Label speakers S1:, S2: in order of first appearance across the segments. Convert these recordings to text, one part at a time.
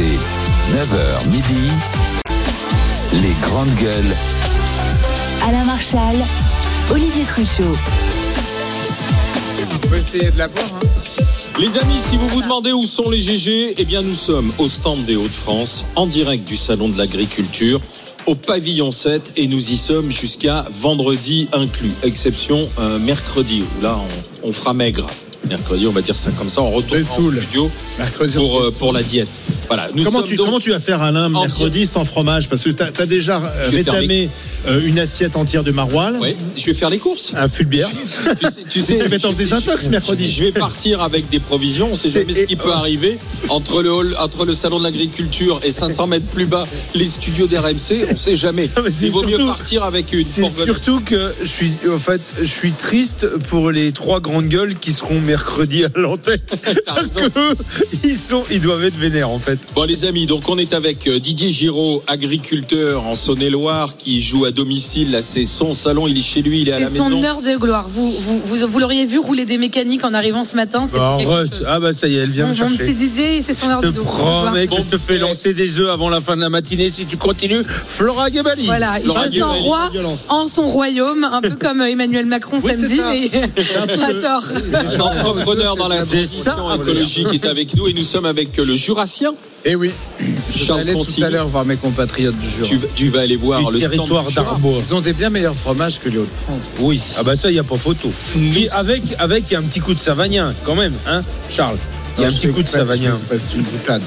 S1: 9h midi, les grandes gueules.
S2: Alain Marchal, Olivier Truchot.
S3: On va essayer de la voir. Hein.
S4: Les amis, si vous vous demandez où sont les GG, eh bien nous sommes au stand des Hauts-de-France, en direct du Salon de l'Agriculture, au pavillon 7, et nous y sommes jusqu'à vendredi inclus, exception euh, mercredi, où là on, on fera maigre. Mercredi, on va dire ça comme ça, on retourne en studio
S3: Mercredi,
S4: pour, euh, pour la diète. Voilà, nous
S5: Comment tu, comment tu vas faire Alain mercredi sans fromage? Parce que tu as, déjà euh, rétamé euh, une assiette entière de maroilles.
S4: Je vais faire les courses.
S5: Un fût de bière.
S4: tu sais, tu sais, je-
S5: désintox
S4: je-
S5: mercredi.
S4: Je vais partir avec des provisions. On sait jamais ce qui peut arriver entre le hall, entre le salon de l'agriculture et 500 mètres plus bas les studios d'RMC. On sait jamais. Il vaut mieux partir avec une
S6: C'est surtout que je suis, en fait, je suis triste pour les trois grandes gueules qui seront mercredi à l'antenne. Parce que eux, ils sont, ils doivent être vénères, en fait.
S4: Bon les amis, donc on est avec euh, Didier Giraud, agriculteur en Saône-et-Loire, qui joue à domicile. Là, c'est son salon, il est chez lui, il est à la
S7: C'est son
S4: maison.
S7: heure de gloire. Vous, vous, vous, vous l'auriez vu rouler des mécaniques en arrivant ce matin. C'est
S6: Bah. Ah bah ça y est, elle vient
S7: Mon,
S6: me
S7: mon
S6: chercher.
S7: petit Didier, c'est son heure
S6: Je
S7: de
S6: te
S7: gloire.
S6: promets que
S4: Bon,
S6: je te fais lancer des œufs avant la fin de la matinée si tu continues. Flora Gabali.
S7: Voilà, il sent
S4: Guémel,
S7: roi en son royaume, un peu comme Emmanuel Macron
S5: Oui,
S7: samedi, mais à tort.
S4: L'entrepreneur dans la transition
S6: voilà.
S4: écologique est avec nous et nous sommes avec le Jurassien.
S3: Eh oui. Je vais aller tout à l'heure voir mes compatriotes du Jura.
S4: Tu, vas- tu vas aller voir
S6: Du
S4: le
S6: territoire d'Arbois.
S3: Ils ont des bien meilleurs fromages que les Hauts-de-France.
S6: Oui, ah bah ça, il n'y a pas photo. Et avec, avec, il y a un petit coup de savagnin, quand même, hein, Charles. Il y a un
S3: Non,
S6: petit coup de savagnin.
S3: C'est une boutade.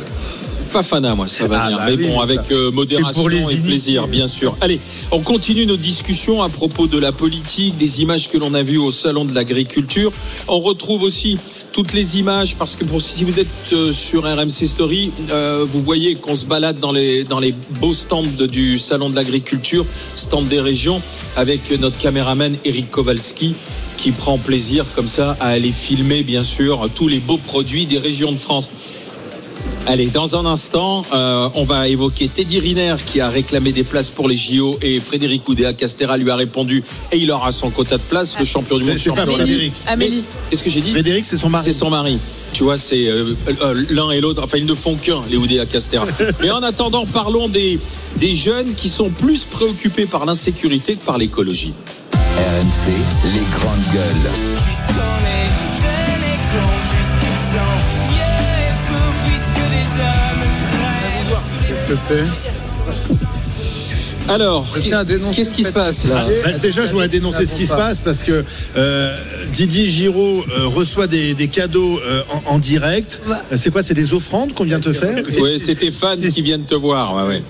S4: Fafana, moi, ça va
S6: Ah
S4: venir.
S6: bah
S4: Mais
S6: oui,
S4: bon,
S6: mais
S4: avec euh, modération
S6: c'est pour les
S4: et plaisir, bien sûr. Allez, on continue nos discussions à propos de la politique, des images que l'on a vues au salon de l'agriculture. On retrouve aussi toutes les images parce que pour, si vous êtes euh, sur RMC Story, euh, vous voyez qu'on se balade dans les dans les beaux stands de- du salon de l'agriculture, stand des régions, avec notre caméraman Eric Kowalski qui prend plaisir comme ça à aller filmer bien sûr tous les beaux produits des régions de France. Allez, dans un instant, euh, on va évoquer Teddy Riner qui a réclamé des places pour les JO et Frédéric Oudéa Castera lui a répondu et il aura son quota de places, le champion du monde.
S5: C'est pas. Frédéric.
S7: Amélie.
S4: Qu'est-ce que j'ai dit
S5: Frédéric, c'est son mari.
S4: C'est son mari. Tu vois, c'est euh, euh, l'un et l'autre. Enfin, ils ne font qu'un, les Oudéa Castera. Mais en attendant, parlons des, des jeunes qui sont plus préoccupés par l'insécurité que par l'écologie.
S1: RMC, les grandes gueules.
S3: Que c'est
S4: Alors, qu'est-ce qui se passe là
S5: Bah, déjà, je voudrais dénoncer ce qui se passe parce que euh, Didier Giraud euh, reçoit des, des cadeaux euh, en, en direct. C'est quoi C'est des offrandes qu'on vient te faire
S4: Ouais, c'est tes fans qui viennent te voir. Ouais, ouais.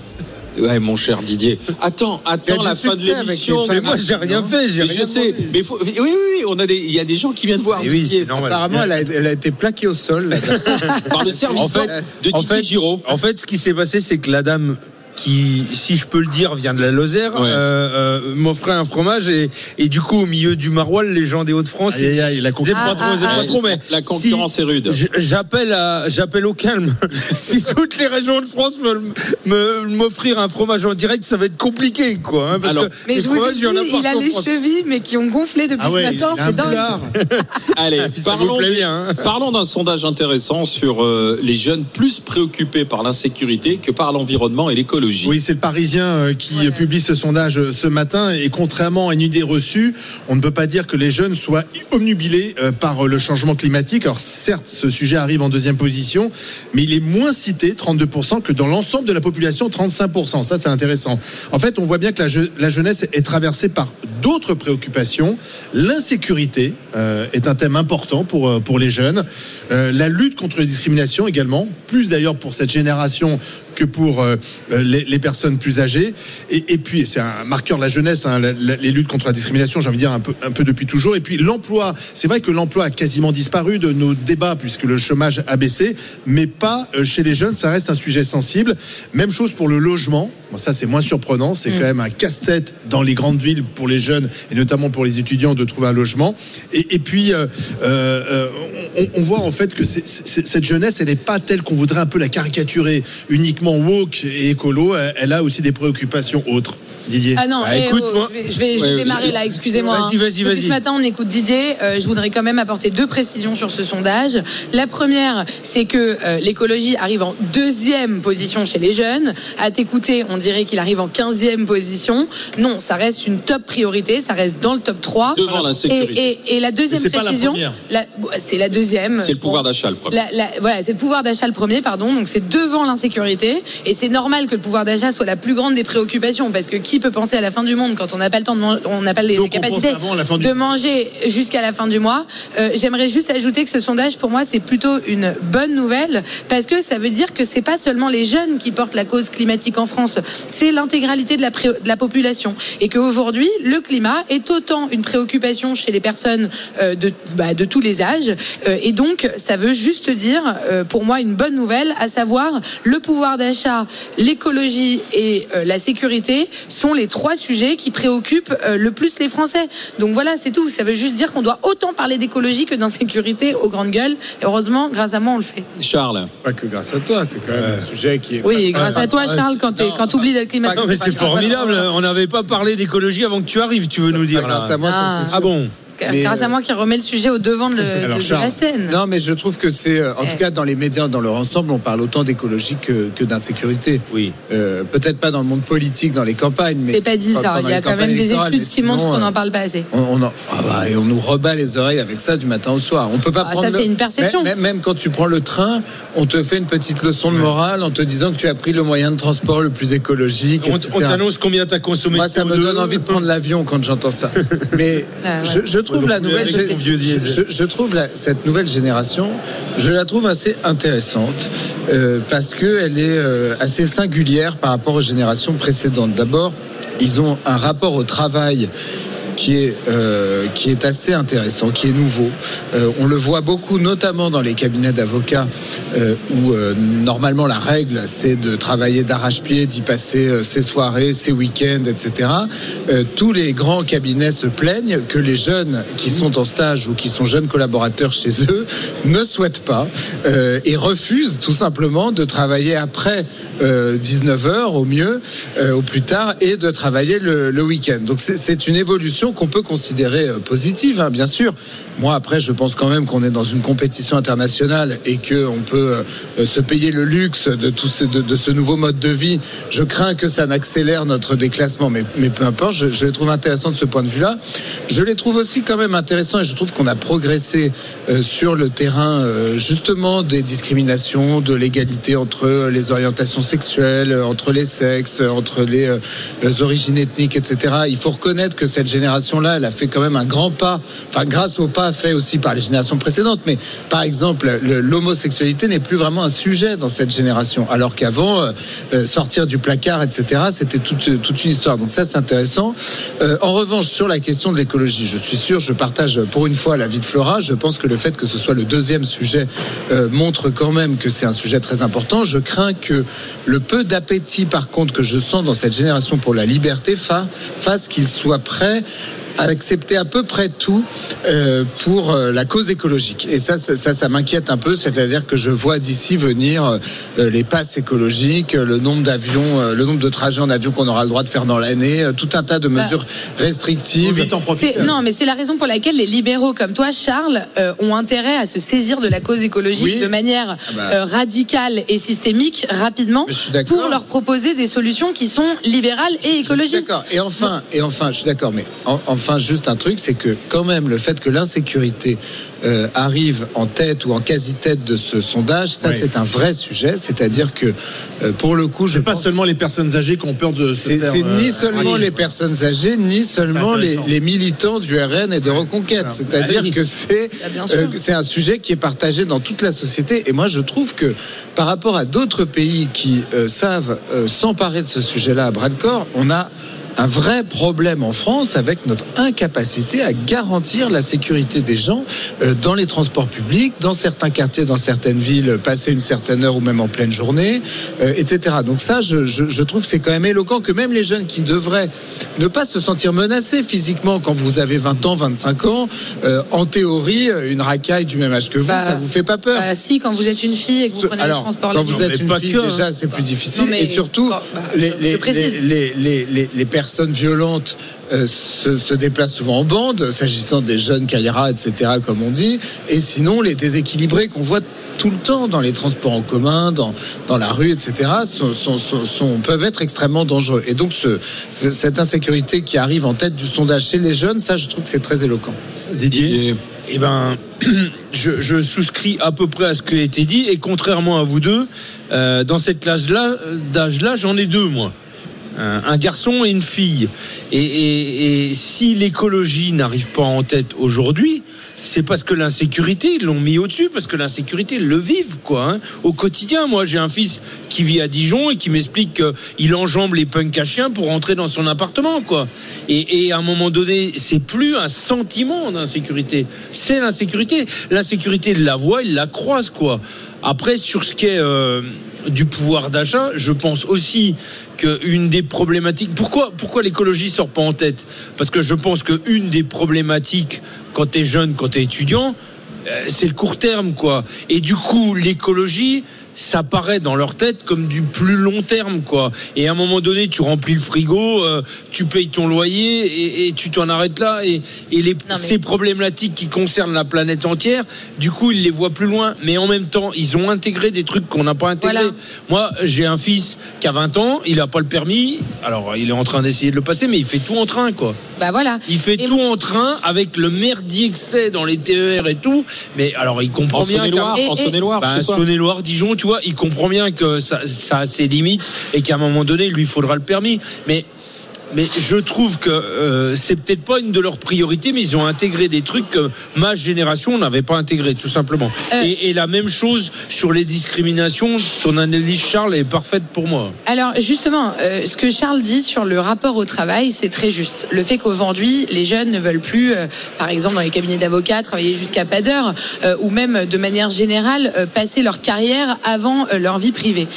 S4: Ouais, mon cher Didier. Attends, attends la fin de l'émission.
S6: Mais moi, j'ai rien fait, j'ai rien
S4: je sais,
S6: demandé.
S4: mais faut- oui, oui, oui, on a des, il y a des gens qui viennent voir
S6: oui,
S4: Didier
S6: normal.
S3: Apparemment, elle a, elle a été plaquée au sol.
S4: par le service
S6: En fait,
S4: de
S6: en
S4: Didier
S6: fait,
S4: Giraud.
S6: En fait, ce qui s'est passé, c'est que la dame qui, si je peux le dire, vient de la Lozère,
S4: Ouais.
S6: euh, euh, m'offrait un fromage et, et du coup, au milieu du maroilles, les gens des Hauts-de-France, pas trop,
S7: Ah,
S6: pas
S4: ah,
S6: trop, mais
S4: la concurrence est rude.
S6: J'appelle j'appelle au calme. si toutes les régions de France veulent me- m'offrir un fromage en direct, ça va être compliqué, quoi. hein, parce
S4: Alors,
S6: que
S7: Mais je vous ai dit,
S6: il y en a
S7: il a les
S6: France.
S7: chevilles, mais qui ont gonflé depuis
S5: Ah ouais,
S7: ce matin, c'est dingue.
S4: Allez,
S6: vous
S4: parlons,
S6: hein.
S4: parlons d'un sondage intéressant sur euh, les jeunes plus préoccupés par l'insécurité que par l'environnement et l'écologie.
S5: Oui, c'est le Parisien euh, qui
S7: Ouais.
S5: publie ce sondage euh, ce matin. Et contrairement à une idée reçue, on ne peut pas dire que les jeunes soient omnubilés euh, par le changement climatique. Alors certes, ce sujet arrive en deuxième position, mais il est moins cité, 32%, que dans l'ensemble de la population, 35%. Ça, c'est intéressant. En fait, on voit bien que la, je- la jeunesse est traversée par d'autres préoccupations. L'insécurité euh, est un thème important pour, pour les jeunes. Euh, la lutte contre les discriminations également, plus d'ailleurs pour cette génération que pour euh, les, les personnes plus âgées. Et, et puis, c'est un marqueur de la jeunesse, hein, la- la- les luttes contre la discrimination, j'ai envie de dire un peu, un peu depuis toujours. Et puis, l'emploi, c'est vrai que l'emploi a quasiment disparu de nos débats puisque le chômage a baissé, mais pas euh, chez les jeunes, ça reste un sujet sensible. Même chose pour le logement. Bon, ça, c'est moins surprenant. C'est quand même un casse-tête dans les grandes villes pour les jeunes et notamment pour les étudiants de trouver un logement. Et, et puis, euh, on, on voit en fait que cette jeunesse, elle n'est pas telle qu'on voudrait un peu la caricaturer uniquement woke et écolo. Elle, elle a aussi des préoccupations autres. Didier.
S7: Ah non,
S6: Bah,
S7: eh,
S6: écoute,
S7: oh,
S6: moi-
S7: je vais, je vais- je vais
S4: Ouais,
S7: démarrer
S4: ouais.
S7: là, excusez-moi.
S6: Vas-y,
S7: hein.
S6: vas-y,
S7: Depuis
S6: vas-y.
S7: ce matin, on écoute Didier. Euh, je voudrais quand même apporter deux précisions sur ce sondage. La première, c'est que euh, l'écologie arrive en deuxième position chez les jeunes. À t'écouter, on dirait qu'il arrive en quinzième position. Non, ça reste une top priorité, ça reste dans le top 3.
S4: Devant l'insécurité.
S7: Et, et- et la deuxième
S5: c'est pas la
S7: précision, c'est la deuxième.
S4: C'est le pouvoir d'achat le premier.
S7: La- la- voilà, c'est le pouvoir d'achat le premier, pardon. Donc c'est devant l'insécurité. Et c'est normal que le pouvoir d'achat soit la plus grande des préoccupations. Parce que qui peut penser à la fin du monde quand on n'a pas le temps de manger, on n'a pas les
S5: Donc,
S7: capacités
S5: avant du
S7: de manger jusqu'à la fin du mois. Euh, J'aimerais juste ajouter que ce sondage, pour moi, c'est plutôt une bonne nouvelle. Parce que ça veut dire que c'est pas seulement les jeunes qui portent la cause climatique en France. C'est l'intégralité de la, pré- de la population. Et qu'aujourd'hui, le climat est autant une préoccupation chez les personnes euh, de, bah, de tous les âges. Euh, et donc, ça veut juste dire, pour moi, une bonne nouvelle, à savoir le pouvoir d'achat, l'écologie et la sécurité sont les trois sujets qui préoccupent euh, le plus les Français. Donc voilà, c'est tout. Ça veut juste dire qu'on doit autant parler d'écologie que d'insécurité aux grandes gueules. Et heureusement, grâce à moi, on le fait.
S4: Charles.
S3: Pas que grâce à toi, c'est quand même un sujet qui est.
S7: Oui, grâce à toi, Charles, quand
S3: non,
S7: tu oublies d'être climatique.
S6: Non, mais
S3: pas
S6: c'est formidable. On n'avait pas parlé d'écologie avant que tu arrives, tu veux nous dire
S3: grâce
S6: là.
S3: à moi, ça,
S7: Ah.
S6: Ah bon
S7: Grâce à
S3: euh,
S7: moi qui remet le sujet au devant de, le-
S5: Alors,
S7: de- de
S5: Charles.
S7: la scène.
S3: Non, mais je trouve que c'est, euh, en
S7: Eh.
S3: tout cas dans les médias, dans leur ensemble, on parle autant d'écologie que, que d'insécurité.
S6: Oui.
S3: Euh, Peut-être pas dans le monde politique, dans les campagnes, mais
S7: C'est pas dit ça. Il y a quand même des études qui montrent qu'on
S3: euh,
S7: n'en parle pas assez.
S3: On, on en- ah bah, et on nous rebat les oreilles avec ça du matin au soir. On peut pas
S7: Ah,
S3: prendre.
S7: ça,
S3: le-
S7: c'est une perception.
S3: Même, même quand tu prends le train, on te fait une petite leçon de morale en te disant que tu as pris le moyen de transport le plus écologique.
S6: On, t'annonce combien t'as consommé
S3: Moi,
S6: de
S3: ça me
S6: CO2.
S3: donne envie de prendre l'avion quand j'entends ça. Mais
S7: Ah, ouais.
S3: je, je trouve la nouvelle, je, trouve la- cette nouvelle génération, je la trouve assez intéressante euh, parce que elle est euh, assez singulière par rapport aux générations précédentes. D'abord, ils ont un rapport au travail qui est, euh, qui est assez intéressant, qui est nouveau. Euh, on le voit beaucoup, notamment dans les cabinets d'avocats, euh, où normalement la règle, c'est de travailler d'arrache-pied, d'y passer ses soirées, ses week-ends, etc. Tous les grands cabinets se plaignent que les jeunes qui sont en stage ou qui sont jeunes collaborateurs chez eux ne souhaitent pas et refusent tout simplement de travailler après 19h au mieux, au plus tard, et de travailler le, le week-end. Donc c'est une évolution qu'on peut considérer euh, positive, hein, bien sûr. Moi, après, je pense quand même qu'on est dans une compétition internationale et qu'on peut euh, se payer le luxe de, tout ce, de, ce nouveau mode de vie. Je crains que ça n'accélère notre déclassement, mais, peu importe, je, je les trouve intéressants de ce point de vue-là. Je les trouve aussi quand même intéressants et je trouve qu'on a progressé euh, sur le terrain justement des discriminations, de l'égalité entre les orientations sexuelles, entre les sexes, entre les origines ethniques, etc. Il faut reconnaître que cette génération-là, elle a fait quand même un grand pas, enfin grâce au pas fait aussi par les générations précédentes. Mais par exemple, le- l'homosexualité n'est plus vraiment un sujet dans cette génération, alors qu'avant, euh, euh, sortir du placard, etc., c'était toute, une histoire. Donc ça, c'est intéressant. Euh, en revanche, sur la question de l'écologie, je suis sûr, je partage pour une fois l'avis de Flora. Je pense que le fait que ce soit le deuxième sujet montre quand même que c'est un sujet très important. Je crains que le peu d'appétit, par contre, que je sens dans cette génération pour la liberté fa- fasse qu'il soit prêt à accepter à peu près tout euh, pour euh, la cause écologique. Et ça, ça, ça, ça m'inquiète un peu, c'est-à-dire que je vois d'ici venir euh, les passes écologiques, le nombre d'avions, euh, le nombre de trajets en avion qu'on aura le droit de faire dans l'année, euh, tout un tas de
S7: Bah,
S3: mesures restrictives.
S5: vite en profiter.
S7: Non, mais c'est la raison pour laquelle les libéraux comme toi, Charles, euh, ont intérêt à se saisir de la cause écologique
S3: Oui.
S7: de manière
S3: Ah bah.
S7: euh, radicale et systémique rapidement pour leur proposer des solutions qui sont libérales et
S3: Je suis
S7: écologistes.
S3: D'accord. Et enfin, et enfin, je suis d'accord, mais en- enfin, juste un truc, c'est que quand même le fait que l'insécurité euh, arrive en tête ou en quasi-tête de ce sondage, ça
S5: Oui.
S3: c'est un vrai sujet. C'est-à-dire que euh, pour le coup, je
S5: pas
S3: pense-
S5: seulement les personnes âgées qui ont peur de se
S3: C'est
S5: euh,
S3: ni seulement les personnes âgées, ni seulement les, militants du RN et de Reconquête. C'est-à-dire
S5: Allez.
S3: que c'est
S7: Ah,
S3: euh, c'est un sujet qui est partagé dans toute la société. Et moi, je trouve que par rapport à d'autres pays qui euh, savent euh, s'emparer de ce sujet-là à bras le corps, on a un vrai problème en France avec notre incapacité à garantir la sécurité des gens euh, dans les transports publics, dans certains quartiers, dans certaines villes, passer une certaine heure ou même en pleine journée, euh, etc. Donc ça, je, je- je trouve que c'est quand même éloquent que même les jeunes qui devraient ne pas se sentir menacés physiquement quand vous avez 20 ans, 25 ans, euh, en théorie, euh, une racaille du même âge que vous,
S7: Bah,
S3: ça vous fait pas peur.
S7: Bah, si, quand vous êtes une fille et que vous prenez
S3: Alors,
S7: les transports
S3: quand vous êtes une fille,
S6: que, hein.
S3: déjà, c'est plus difficile.
S7: Non, mais
S3: et surtout,
S7: bah,
S3: les, les-
S7: je précise.
S3: les- les- les- les- les personnes personnes violentes euh, se, se déplacent souvent en bande, s'agissant des jeunes Kaira, etc., comme on dit. Et sinon, les déséquilibrés qu'on voit tout le temps dans les transports en commun, dans, dans la rue, etc., sont, sont- sont- sont- peuvent être extrêmement dangereux. Et donc, ce- ce- cette insécurité qui arrive en tête du sondage chez les jeunes, ça, je trouve que c'est très éloquent.
S5: Didier
S4: Et-
S6: Eh ben, je, je souscris à peu près à ce qui a été dit. Et contrairement à vous deux, euh, dans cette classe-là, d'âge-là, j'en ai deux, moi. Un, garçon et une fille. Et, si l'écologie n'arrive pas en tête aujourd'hui, c'est parce que l'insécurité, ils l'ont mis au-dessus, parce que l'insécurité, ils le vivent, quoi. hein. Au quotidien, moi, j'ai un fils qui vit à Dijon et qui m'explique qu'il enjambe les punks à chiens pour rentrer dans son appartement, quoi. Et, et à un moment donné, c'est plus un sentiment d'insécurité, c'est l'insécurité. L'insécurité de la voix, il la croise, quoi. Après, sur ce qui est euh, du pouvoir d'achat, je pense aussi qu'une des problématiques. Pourquoi, pourquoi l'écologie sort pas en tête? Parce que je pense qu'une des problématiques quand tu es jeune, quand tu es étudiant, euh, c'est le court terme, quoi. Et du coup, l'écologie, ça paraît dans leur tête comme du plus long terme, quoi. Et à un moment donné, tu remplis le frigo, euh, tu payes ton loyer et, et tu t'en arrêtes là. Et, et les,
S7: mais-
S6: ces problématiques qui concernent la planète entière, du coup, ils les voient plus loin. Mais en même temps, ils ont intégré des trucs qu'on n'a pas intégrés.
S7: Voilà.
S6: Moi, j'ai un fils qui a 20 ans, il n'a pas le permis. Alors, il est en train d'essayer de le passer, mais il fait tout en train, quoi.
S7: Bah voilà.
S6: Il fait
S7: Et
S6: tout en train avec le merdier que c'est dans les TER et tout. Mais alors, il comprend
S4: En
S6: bien
S4: Saône-et-Loire, en
S7: et-
S4: Saône-et-Loire,
S6: bah. Saône-et-Loire, Dijon, tu il comprend bien que ça, ça a ses limites et qu'à un moment donné, il lui faudra le permis. Mais, mais je trouve que euh, c'est peut-être pas une de leurs priorités, mais ils ont intégré des trucs que ma génération n'avait pas intégré, tout simplement.
S7: Euh.
S6: Et, et la même chose sur les discriminations. Ton analyse, Charles, est parfaite pour moi.
S7: Alors justement, euh, ce que Charles dit sur le rapport au travail, c'est très juste. Le fait qu'aujourd'hui, les jeunes ne veulent plus, par exemple dans les cabinets d'avocats, travailler jusqu'à pas d'heure, ou même de manière générale, passer leur carrière avant leur vie privée.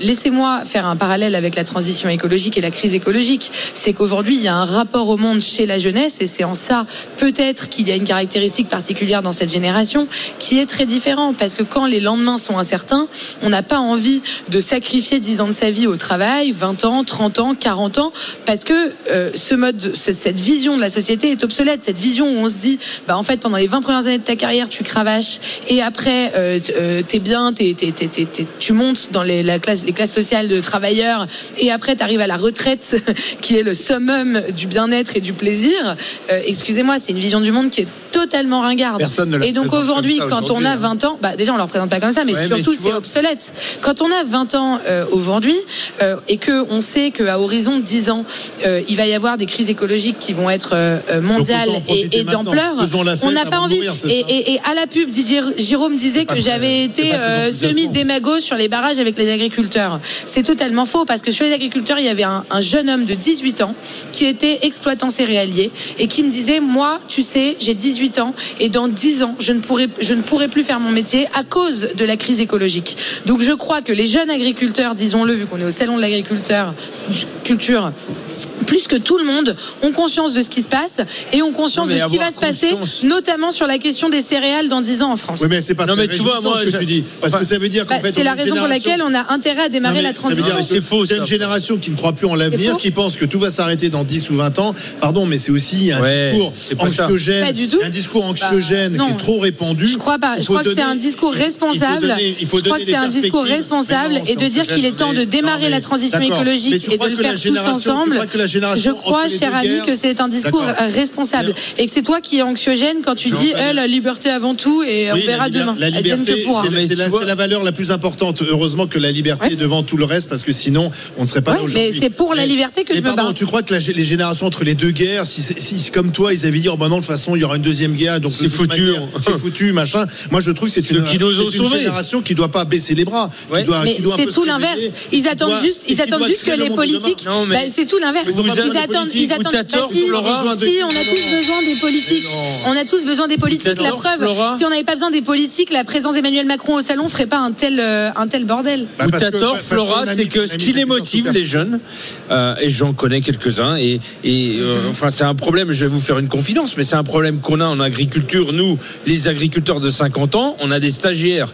S7: Laissez-moi faire un parallèle avec la transition écologique et la crise écologique. C'est qu'aujourd'hui, il y a un rapport au monde chez la jeunesse, et c'est en ça peut-être qu'il y a une caractéristique particulière dans cette génération qui est très différent, parce que quand les lendemains sont incertains, on n'a pas envie de sacrifier 10 ans de sa vie au travail, 20 ans, 30 ans, 40 ans, parce que euh, ce mode, ce- cette vision de la société est obsolète. Cette vision où on se dit, bah en fait, pendant les 20 premières années de ta carrière, tu cravaches, et après, euh, t- euh, t'es bien, t'es- t'es- t'es- t'es- tu montes dans les, la classe, les classes sociales de travailleurs, et après, tu arrives à la retraite, qui est le summum du bien-être et du plaisir. Euh, excusez-moi, c'est une vision du monde qui est totalement ringarde.
S3: Personne ne
S7: et donc aujourd'hui, quand on a
S3: hein.
S7: 20 ans, bah déjà on leur présente pas comme ça, mais
S6: Ouais,
S7: surtout c'est obsolète. Quand on a 20 ans euh, aujourd'hui euh, et que on sait qu'à horizon de 10 ans, euh, il va y avoir des crises écologiques qui vont être mondiales et, d'ampleur, on n'a pas envie.
S5: mourir,
S7: et,
S5: ça
S7: et- et à la pub, Didier Jérôme disait que j'avais été semi-démago sur les barrages avec les agriculteurs. C'est totalement faux parce que sur les agriculteurs, il y avait un, un jeune homme de 18 ans qui était exploitant céréalier et qui me disait Moi, tu sais, j'ai 18 ans et dans 10 ans, je ne, pourrai, je ne pourrai plus faire mon métier à cause de la crise écologique. Donc je crois que les jeunes agriculteurs, disons-le, vu qu'on est au salon de l'agriculteur, culture, plus que tout le monde ont conscience de ce qui se passe et ont conscience de ce qui va se passer, notamment sur la question des céréales dans 10 ans en France.
S5: Oui, mais c'est pas
S6: Non,
S5: très
S6: mais tu vois, moi,
S5: ce que
S6: je-
S5: tu dis. Parce
S6: Enfin,
S5: que ça veut dire qu'en
S7: Bah,
S5: fait.
S7: c'est la raison pour laquelle on a intérêt à démarrer
S5: Non,
S7: la
S5: ça veut
S7: transition.
S5: dire
S6: C'est faux,
S5: C'est une génération qui ne croit plus en l'avenir, qui pense que tout va s'arrêter dans 10 ou 20 ans. Pardon, mais c'est aussi un
S6: Ouais,
S5: discours anxiogène.
S7: Pas du tout.
S5: Un discours anxiogène
S7: Bah,
S5: qui
S7: non.
S5: est trop répandu.
S7: Je crois pas. Je crois que c'est un discours responsable.
S5: donner- il faut
S7: Je crois que c'est un discours responsable et de dire qu'il est temps de
S5: anxiogène.
S7: démarrer la transition écologique et de le faire tous ensemble.
S5: Génération
S7: Je crois, cher ami,
S5: guerres-
S7: que c'est un discours
S5: D'accord.
S7: responsable et que c'est toi qui es anxiogène quand tu dis eh, la liberté avant tout et on verra
S5: la,
S7: demain.
S5: la liberté, c'est la-
S6: Mais
S5: la, la valeur la plus importante. Heureusement que la liberté
S7: Ouais.
S5: est devant tout le reste, parce que sinon, on ne serait pas
S7: Ouais,
S5: là aujourd'hui.
S7: mais c'est pour la
S5: Mais-
S7: liberté que
S5: mais
S7: je me
S5: pardon,
S7: bats.
S5: Tu crois que les générations entre les deux guerres, si, si comme toi, ils avaient dit, oh ben non, de toute façon, il y aura une deuxième guerre, donc
S6: C'est foutu, hein.
S5: c'est foutu, machin. Moi, je trouve que c'est une, génération qui doit pas baisser les bras,
S6: Ouais.
S5: qui doit,
S7: Mais
S5: un
S7: c'est tout
S5: se
S7: l'inverse. Ils attendent juste, ils attendent juste que les politiques.
S6: Mais-
S7: Bah, c'est tout l'inverse.
S5: Ils ont
S7: Ils
S5: besoin de
S7: attendent, ils attendent.
S6: Ou
S7: Bah, si,
S6: Flora.
S7: si, on a tous besoin des politiques. On a tous besoin des politiques. La preuve,
S6: Flora.
S7: si on n'avait pas besoin des politiques, la présence d'Emmanuel Macron au salon ferait pas un tel, euh, un tel bordel.
S5: Bah, que-
S6: tort, Flora, c'est que ce qui les motive, les jeunes, euh, et j'en connais quelques-uns, et, et, euh, enfin c'est un problème, je vais vous faire une confidence, mais c'est un problème qu'on a en agriculture, nous, les agriculteurs de 50 ans, on a des stagiaires.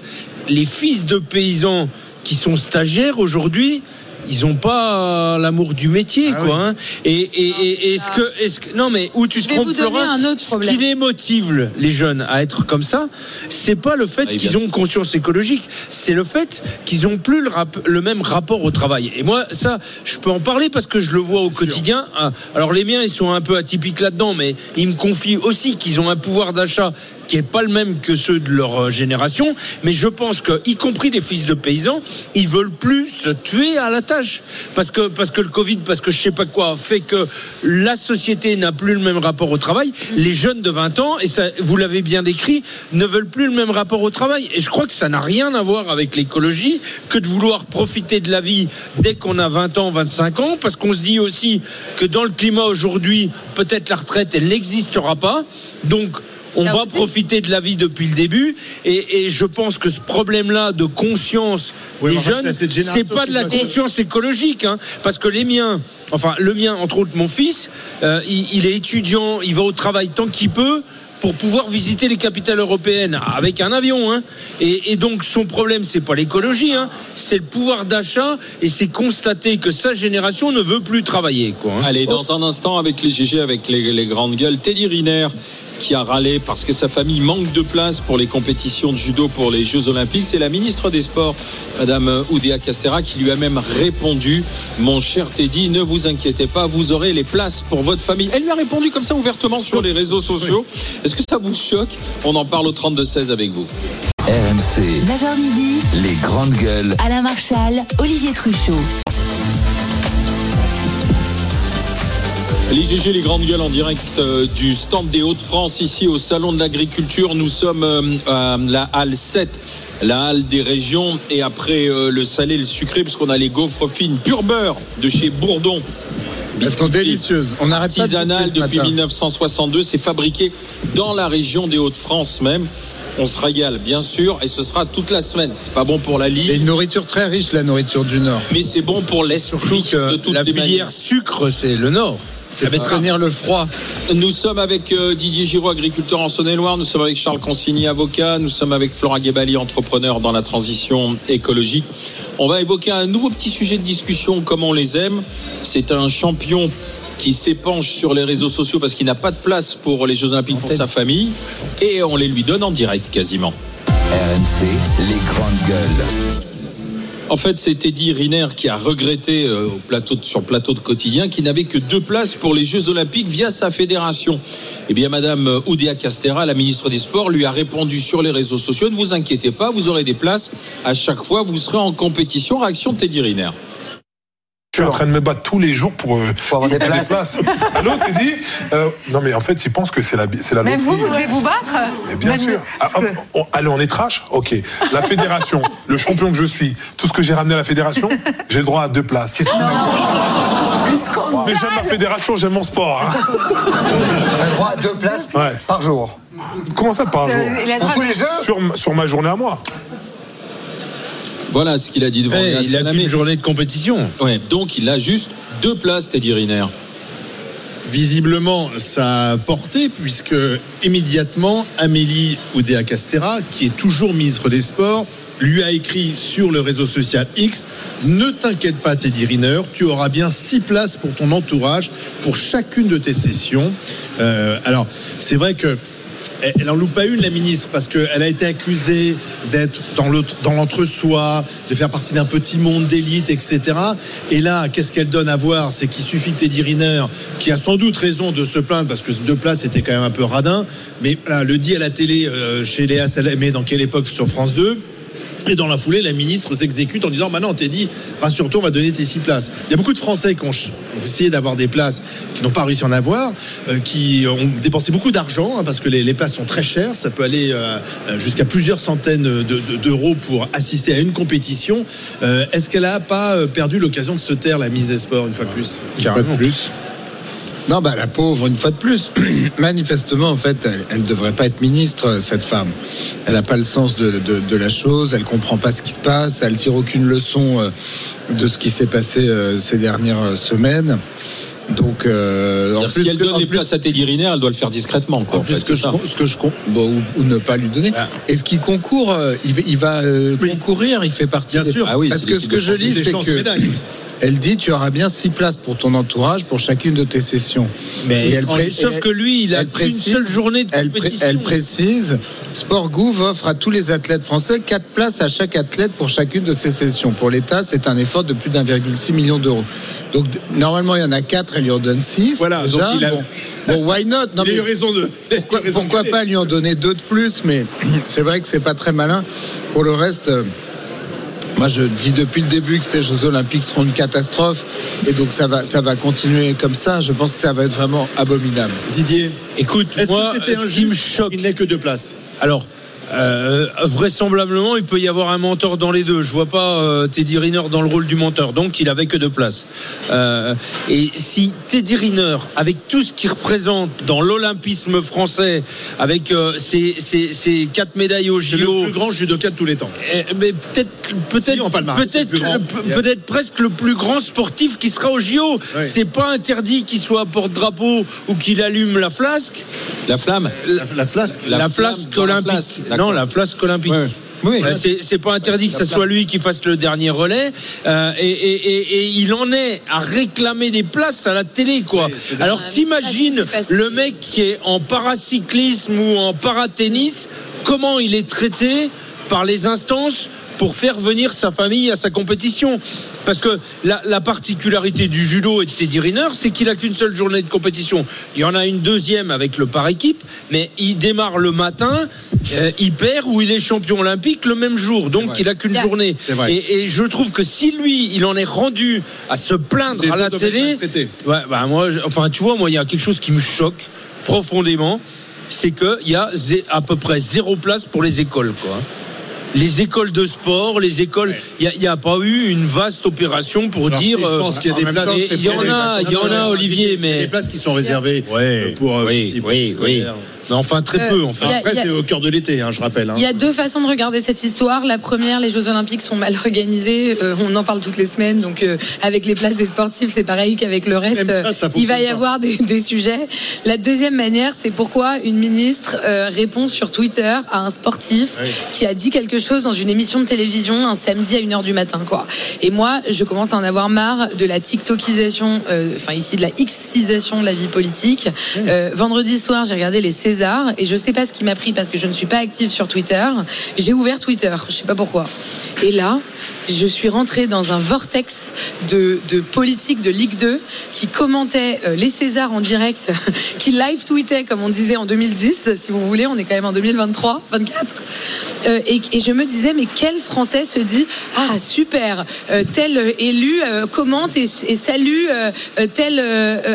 S6: Les fils de paysans qui sont stagiaires aujourd'hui, ils ont pas euh, l'amour du métier,
S5: Ah
S6: quoi. hein. Et, et, et, est-ce que, est-ce que, non, mais où tu
S7: Je
S6: te trompes, Florent,
S7: un autre
S6: ce qui les motive, les jeunes, à être comme ça, c'est pas le fait
S4: Ah, il
S6: qu'ils ont une conscience écologique, c'est le fait qu'ils ont plus le, rap- le même rapport au travail. Et moi, ça, je peux en parler parce que je le vois au quotidien. Ah, Alors les miens, ils sont un peu atypiques là-dedans, mais ils me confient aussi qu'ils ont un pouvoir d'achat qui est pas le même que ceux de leur euh, génération. Mais je pense que, y compris des fils de paysans, ils veulent plus se tuer à la tâche parce que parce que le Covid, parce que je sais pas quoi, fait que la société n'a plus le même rapport au travail. Les jeunes de 20 ans, et ça, vous l'avez bien décrit, ne veulent plus le même rapport au travail. Et je crois que ça n'a rien à voir avec l'écologie que de vouloir profiter de la vie dès qu'on a 20 ans, 25 ans, parce qu'on se dit aussi que dans le climat aujourd'hui, peut-être la retraite, elle n'existera pas. Donc, on va
S7: aussi.
S6: profiter de la vie depuis le début. Et, et je pense que ce problème-là de conscience
S5: Oui,
S6: des jeunes,
S5: c'est
S6: pas de la conscience écologique. hein, parce que les miens, enfin le mien, entre autres mon fils, euh, il, il est étudiant, il va au travail tant qu'il peut pour pouvoir visiter les capitales européennes avec un avion. hein. Et, et donc son problème, c'est pas l'écologie, hein, c'est le pouvoir d'achat et c'est constater que sa génération ne veut plus travailler. Quoi, hein.
S4: Allez, dans un instant, avec les GG, avec les, les grandes gueules, Teddy Riner qui a râlé parce que sa famille manque de place pour les compétitions de judo pour les Jeux Olympiques. C'est la ministre des Sports, Madame Oudéa Castera, qui lui a même répondu Mon cher Teddy, ne vous inquiétez pas, vous aurez les places pour votre famille. Elle lui a répondu comme ça ouvertement sur les réseaux sociaux. Est-ce que ça vous choque? On en parle au 32-16 avec vous.
S1: RMC,
S2: 9h midi,
S1: les grandes gueules.
S2: Alain Marchal, Olivier Truchot.
S4: Les GG, les grandes gueules en direct euh, du stand des Hauts-de-France, ici au Salon de l'Agriculture. Nous sommes euh, à la halle 7, la halle des régions. Et après euh, le salé le sucré, puisqu'on a les gaufres fines pur beurre de chez Bourdon.
S3: Elles sont délicieuses. On arrête pas de
S4: depuis
S3: matin.
S4: 1962. C'est fabriqué dans la région des Hauts-de-France même. On se régale, bien sûr, et ce sera toute la semaine. C'est pas bon pour la
S3: C'est
S4: ligne,
S3: une nourriture très riche, la nourriture du Nord.
S4: mais c'est bon pour l'esprit de toutes
S6: la
S4: les
S6: filière
S4: manières.
S6: sucre, c'est le Nord.
S3: Ça va tenir le froid.
S4: Nous sommes avec euh, Didier Giraud, agriculteur en Saône-et-Loire. Nous sommes avec Charles Consigny, avocat. Nous sommes avec Flora Guébali, entrepreneur dans la transition écologique. On va évoquer un nouveau petit sujet de discussion, comme on les aime. C'est un champion qui s'épanche sur les réseaux sociaux parce qu'il n'a pas de place pour les Jeux Olympiques pour sa famille. Et on les lui donne en direct quasiment.
S1: RMC, les grandes gueules.
S4: En fait, c'est Teddy Riner qui a regretté euh, sur plateau de quotidien qu'il n'avait que deux places pour les Jeux Olympiques via sa fédération. Eh bien, Madame euh, Oudéa Castera, la ministre des Sports, lui a répondu sur les réseaux sociaux Ne vous inquiétez pas, vous aurez des places à chaque fois, vous serez en compétition. Réaction de Teddy Riner.
S8: Je suis en train de me battre tous les jours pour, euh,
S9: Pour avoir des places.
S8: Allô, Teddy Euh, Non, mais en fait, ils pensent que c'est la, c'est la
S9: Même vous, vous devez vous battre
S8: Mais bien
S9: Même-
S8: sûr. Ah,
S9: que-
S8: on- allez, on est trash Ok. La fédération, le champion que je suis, tout ce que j'ai ramené à la fédération, j'ai le droit à deux places. Mais j'aime ma fédération, j'aime mon sport. hein.
S9: Le droit à deux places
S8: Ouais.
S9: par jour.
S8: Comment ça par jour
S9: Euh, il
S8: Pour
S9: droit-
S8: tous les jeux sur, sur ma journée à moi.
S4: Voilà ce qu'il a dit devant
S6: Eh,
S4: Léa
S6: il a qu'une journée de compétition.
S4: Ouais, donc il a juste deux places, Teddy Riner.
S5: Visiblement, ça a porté, puisque immédiatement, Amélie Oudéa Castera, qui est toujours ministre des Sports, lui a écrit sur le réseau social X Ne t'inquiète pas, Teddy Riner, tu auras bien six places pour ton entourage pour chacune de tes sessions. Euh, alors, c'est vrai que. Elle n'en loupe pas une, la ministre, parce qu'elle a été accusée d'être dans l'entre-soi, de faire partie d'un petit monde d'élite, etc. Et là, qu'est-ce qu'elle donne à voir? C'est qu'il suffit Teddy Riner, qui a sans doute raison de se plaindre, parce que deux places c'était quand même un peu radin, mais voilà, le dit à la télé euh, chez Léa Salamé, dans quelle époque sur France 2 et dans la foulée, la ministre s'exécute en disant Maintenant, t'es dit, rassure-toi, on va donner tes six places. Il y a beaucoup de Français qui ont, essayé d'avoir des places, qui n'ont pas réussi à en avoir, euh, qui ont dépensé beaucoup d'argent, hein, parce que les, les places sont très chères. Ça peut aller euh, jusqu'à plusieurs centaines de- de- d'euros pour assister à une compétition. Euh, Est-ce qu'elle n'a pas euh, perdu l'occasion de se taire, la mise des sports, une fois de plus?
S3: Une fois de plus. Non, bah la pauvre, une fois de plus. Manifestement, en fait, elle ne devrait pas être ministre, cette femme. Elle n'a pas le sens de, de- de la chose, elle comprend pas ce qui se passe, elle tire aucune leçon euh, de ce qui s'est passé euh, ces dernières semaines. Donc, euh, en plus
S4: Si elle donne
S3: en
S4: les
S3: plus-
S4: places à Teddy Riner, elle doit le faire discrètement. Quoi,
S3: en
S4: en
S3: plus,
S4: fait,
S3: ce que, je, ce que je bon, ou, ou ne pas lui donner. Et ce qui concourt, euh, il, va- il va euh,
S5: Oui.
S3: concourir, il fait partie.
S5: Bien
S3: des-
S5: sûr.
S4: Ah oui,
S3: parce que ce que je lis, c'est que
S5: médailles.
S3: Elle dit tu auras bien six places pour ton entourage pour chacune de tes sessions.
S6: Mais
S3: elle pré-
S6: sauf
S3: elle-
S6: que lui, il a qu'une seule journée de
S3: Elle, pré-
S6: compétition.
S3: elle précise, Sport Gouv offre à tous les athlètes français quatre places à chaque athlète pour chacune de ses sessions. Pour l'État, c'est un effort de plus d'1,6 million d'euros. Donc normalement, il y en a quatre, elle lui en donne six.
S5: Voilà,
S3: déjà.
S5: donc il a-
S3: bon, bon, why not? Non,
S5: Il a eu raison de.
S3: pourquoi,
S5: raison
S3: pas lui en donner deux de plus Mais c'est vrai que c'est pas très malin. Pour le reste. Moi, je dis depuis le début que ces Jeux Olympiques seront une catastrophe, et donc ça va, ça va continuer comme ça. Je pense que ça va être vraiment abominable.
S5: Didier,
S6: Écoute,
S5: est-ce
S6: moi,
S5: que c'était
S6: ce qui me choque,
S5: Il n'est que deux places?
S6: Alors, euh, vraisemblablement, il peut y avoir un mentor dans les deux. Je vois pas euh, Teddy Riner dans le rôle du mentor, donc il avait que deux places. Euh, et si Teddy Riner, avec tout ce qu'il représente dans l'olympisme français, avec ses, ses- ses quatre médailles au
S5: C'est le
S6: JO,
S5: plus grand judoka de tous les temps.
S6: eh, mais peut-être, peut-être, peut-être, peut-être presque le plus grand sportif qui sera au JO.
S5: Ouais.
S6: C'est pas interdit qu'il soit porte-drapeau ou qu'il allume la flasque.
S4: La flamme.
S5: La, la flasque.
S6: La,
S4: La
S6: flasque olympique. Non, la flasque olympique.
S4: Ouais. Oui.
S6: Ouais, c'est, c'est pas interdit que ce soit lui qui fasse le dernier relais euh, et, et- et- et il en est à réclamer des places à la télé quoi.
S5: Oui,
S6: Alors t'imagines
S7: Ah, passé.
S6: le mec qui est en paracyclisme ou en paratennis, comment il est traité par les instances pour faire venir sa famille à sa compétition. Parce que la, la particularité du judo et de Teddy Riner, c'est qu'il a qu'une seule journée de compétition. Il y en a une deuxième avec le par équipe, mais il démarre le matin, euh, il perd ou il est champion olympique le même jour. Donc
S5: vrai.
S6: il a qu'une
S7: Yeah.
S6: journée. Et, et je trouve que si lui, il en est rendu à se plaindre
S5: Les
S6: à la télé. Ouais, bah moi, enfin, tu vois, moi, il y a quelque chose qui me choque profondément, c'est qu'il y a à peu près zéro place pour les écoles, quoi. Les écoles de sport, les écoles, il n'y a, pas eu une vaste opération pour
S5: Alors,
S6: dire.
S5: je pense qu'il y a
S6: euh,
S5: des places.
S6: Il y en a, il y en a, Olivier,
S5: Il y a
S6: mais.
S5: des places qui sont réservées
S6: Ouais,
S5: pour euh,
S6: oui, oui, oui. Enfin, très
S7: Euh,
S6: peu, en fait.
S7: il y a-
S5: Après, c'est au cœur de l'été, hein, je rappelle. hein.
S7: Il y a deux façons de regarder cette histoire. La première, les Jeux Olympiques sont mal organisés. Euh, on en parle toutes les semaines. Donc, euh, avec les places des sportifs, c'est pareil qu'avec le reste.
S5: Même ça, ça
S7: il va y
S5: pas.
S7: avoir des, des sujets. La deuxième manière, c'est pourquoi une ministre euh, répond sur Twitter à un sportif
S5: Oui.
S7: qui a dit quelque chose dans une émission de télévision un samedi à 1h du matin. quoi. Et moi, je commence à en avoir marre de la TikTokisation, enfin ici de la Xisation de la vie politique. Vendredi soir, j'ai regardé les Et je sais pas ce qui m'a pris parce que je ne suis pas active sur Twitter. J'ai ouvert Twitter, je sais pas pourquoi. Et là, je suis rentrée dans un vortex de, de politique de Ligue 2 qui commentait euh, les Césars en direct, qui live tweetait comme on disait en 2010, si vous voulez, on est quand même en 2023, 24. Euh, et, et je me disais, mais quel Français se dit Ah, super, euh, tel élu euh, commente et, et salue tel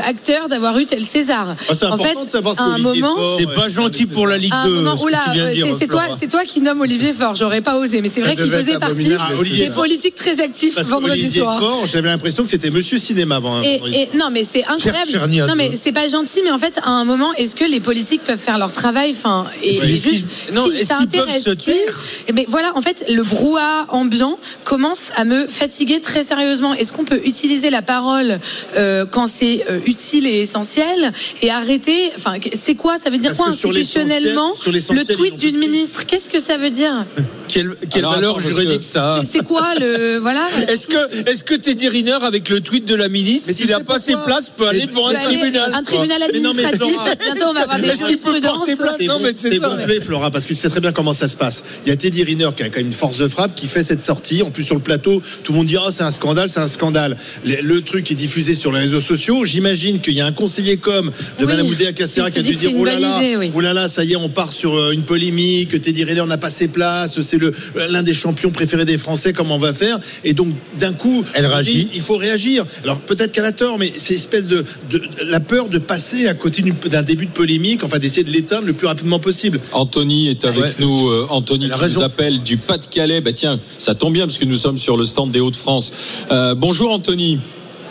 S7: acteur d'avoir eu tel César.
S5: Ah, c'est
S7: En
S5: important
S7: fait,
S5: de savoir si
S7: à un
S5: Olivier
S7: moment,
S6: C'est pas gentil pour la. Ligue
S7: à un
S6: 2.
S7: moment,
S6: ce que
S7: oula,
S6: tu viens de
S7: euh,
S6: dire,
S7: c'est- toi,
S6: Florent.
S7: c'est toi qui nomme Olivier Faure. J'aurais pas osé, mais c'est vrai qu'il faisait partie
S5: Ah, Olivier
S7: des
S5: Faure.
S7: politiques très actifs
S5: Parce
S7: vendredi soir.
S5: J'avais l'impression que c'était Monsieur Cinéma avant.
S7: Et, et- non, mais c'est incroyable. Non, mais c'est pas gentil, mais en fait, à un moment, est-ce que les politiques peuvent faire leur travail Enfin, et,
S6: Ouais.
S7: et
S6: Est-ce
S7: juste,
S6: non,
S7: qui-
S6: est-ce
S7: ça
S6: qu'ils peuvent
S7: intéresse
S6: se taire
S7: Eh ben voilà, en fait, le brouhaha ambiant commence à me fatiguer très sérieusement. Est-ce qu'on peut utiliser la parole euh, quand c'est euh, utile et essentiel et arrêter Enfin, c'est quoi Ça veut dire
S5: Parce
S7: quoi institutionnellement
S5: sur
S7: Le tweet d'une ministre, qu'est-ce que ça veut dire?
S6: Quelle, quelle
S4: Alors,
S6: valeur
S4: attends,
S6: juridique
S4: que-
S6: ça a
S7: C'est quoi le voilà
S6: Est-ce que, est-ce que Teddy Riner, avec le tweet de la ministre, s'il n'a pas ses places, peut aller devant un tribunal
S7: un tribunal
S5: Mais non, mais
S7: administratif. Bientôt, on va avoir des
S6: Est-ce qu'il peut porter
S7: jurisprudences.
S6: Non,
S5: bon-
S6: mais c'est
S5: gonflé, Flora, parce que tu sais très bien comment ça se passe. Il y a Teddy Riner qui a quand même une force de frappe, qui fait cette sortie. En plus, sur le plateau, tout le monde dit Oh, c'est un scandale, c'est un scandale. Le, le truc est diffusé sur les réseaux sociaux. J'imagine qu'il y a un conseiller com de
S7: Oui,
S5: Madame Oudéa Castera qui a dû dire Oh là là,
S7: oui.
S5: oh là là, ça y est, on part sur euh, une polémique. Teddy Riner n'a pas ses places. C'est le l'un des champions préférés des Français. Comment on va faire Et donc, d'un coup,
S6: Elle réagit.
S5: Il faut réagir. Alors, peut-être qu'elle a tort, mais c'est espèce de, de la peur de passer à côté d'un début de polémique, enfin d'essayer de l'éteindre le plus rapidement possible.
S4: Anthony est avec
S6: Ouais.
S4: nous. euh, Anthony qui
S6: raison.
S4: nous appelle du Pas-de-Calais. Bah tiens, ça tombe bien parce que nous sommes sur le stand des Hauts-de-France. Euh, bonjour Anthony.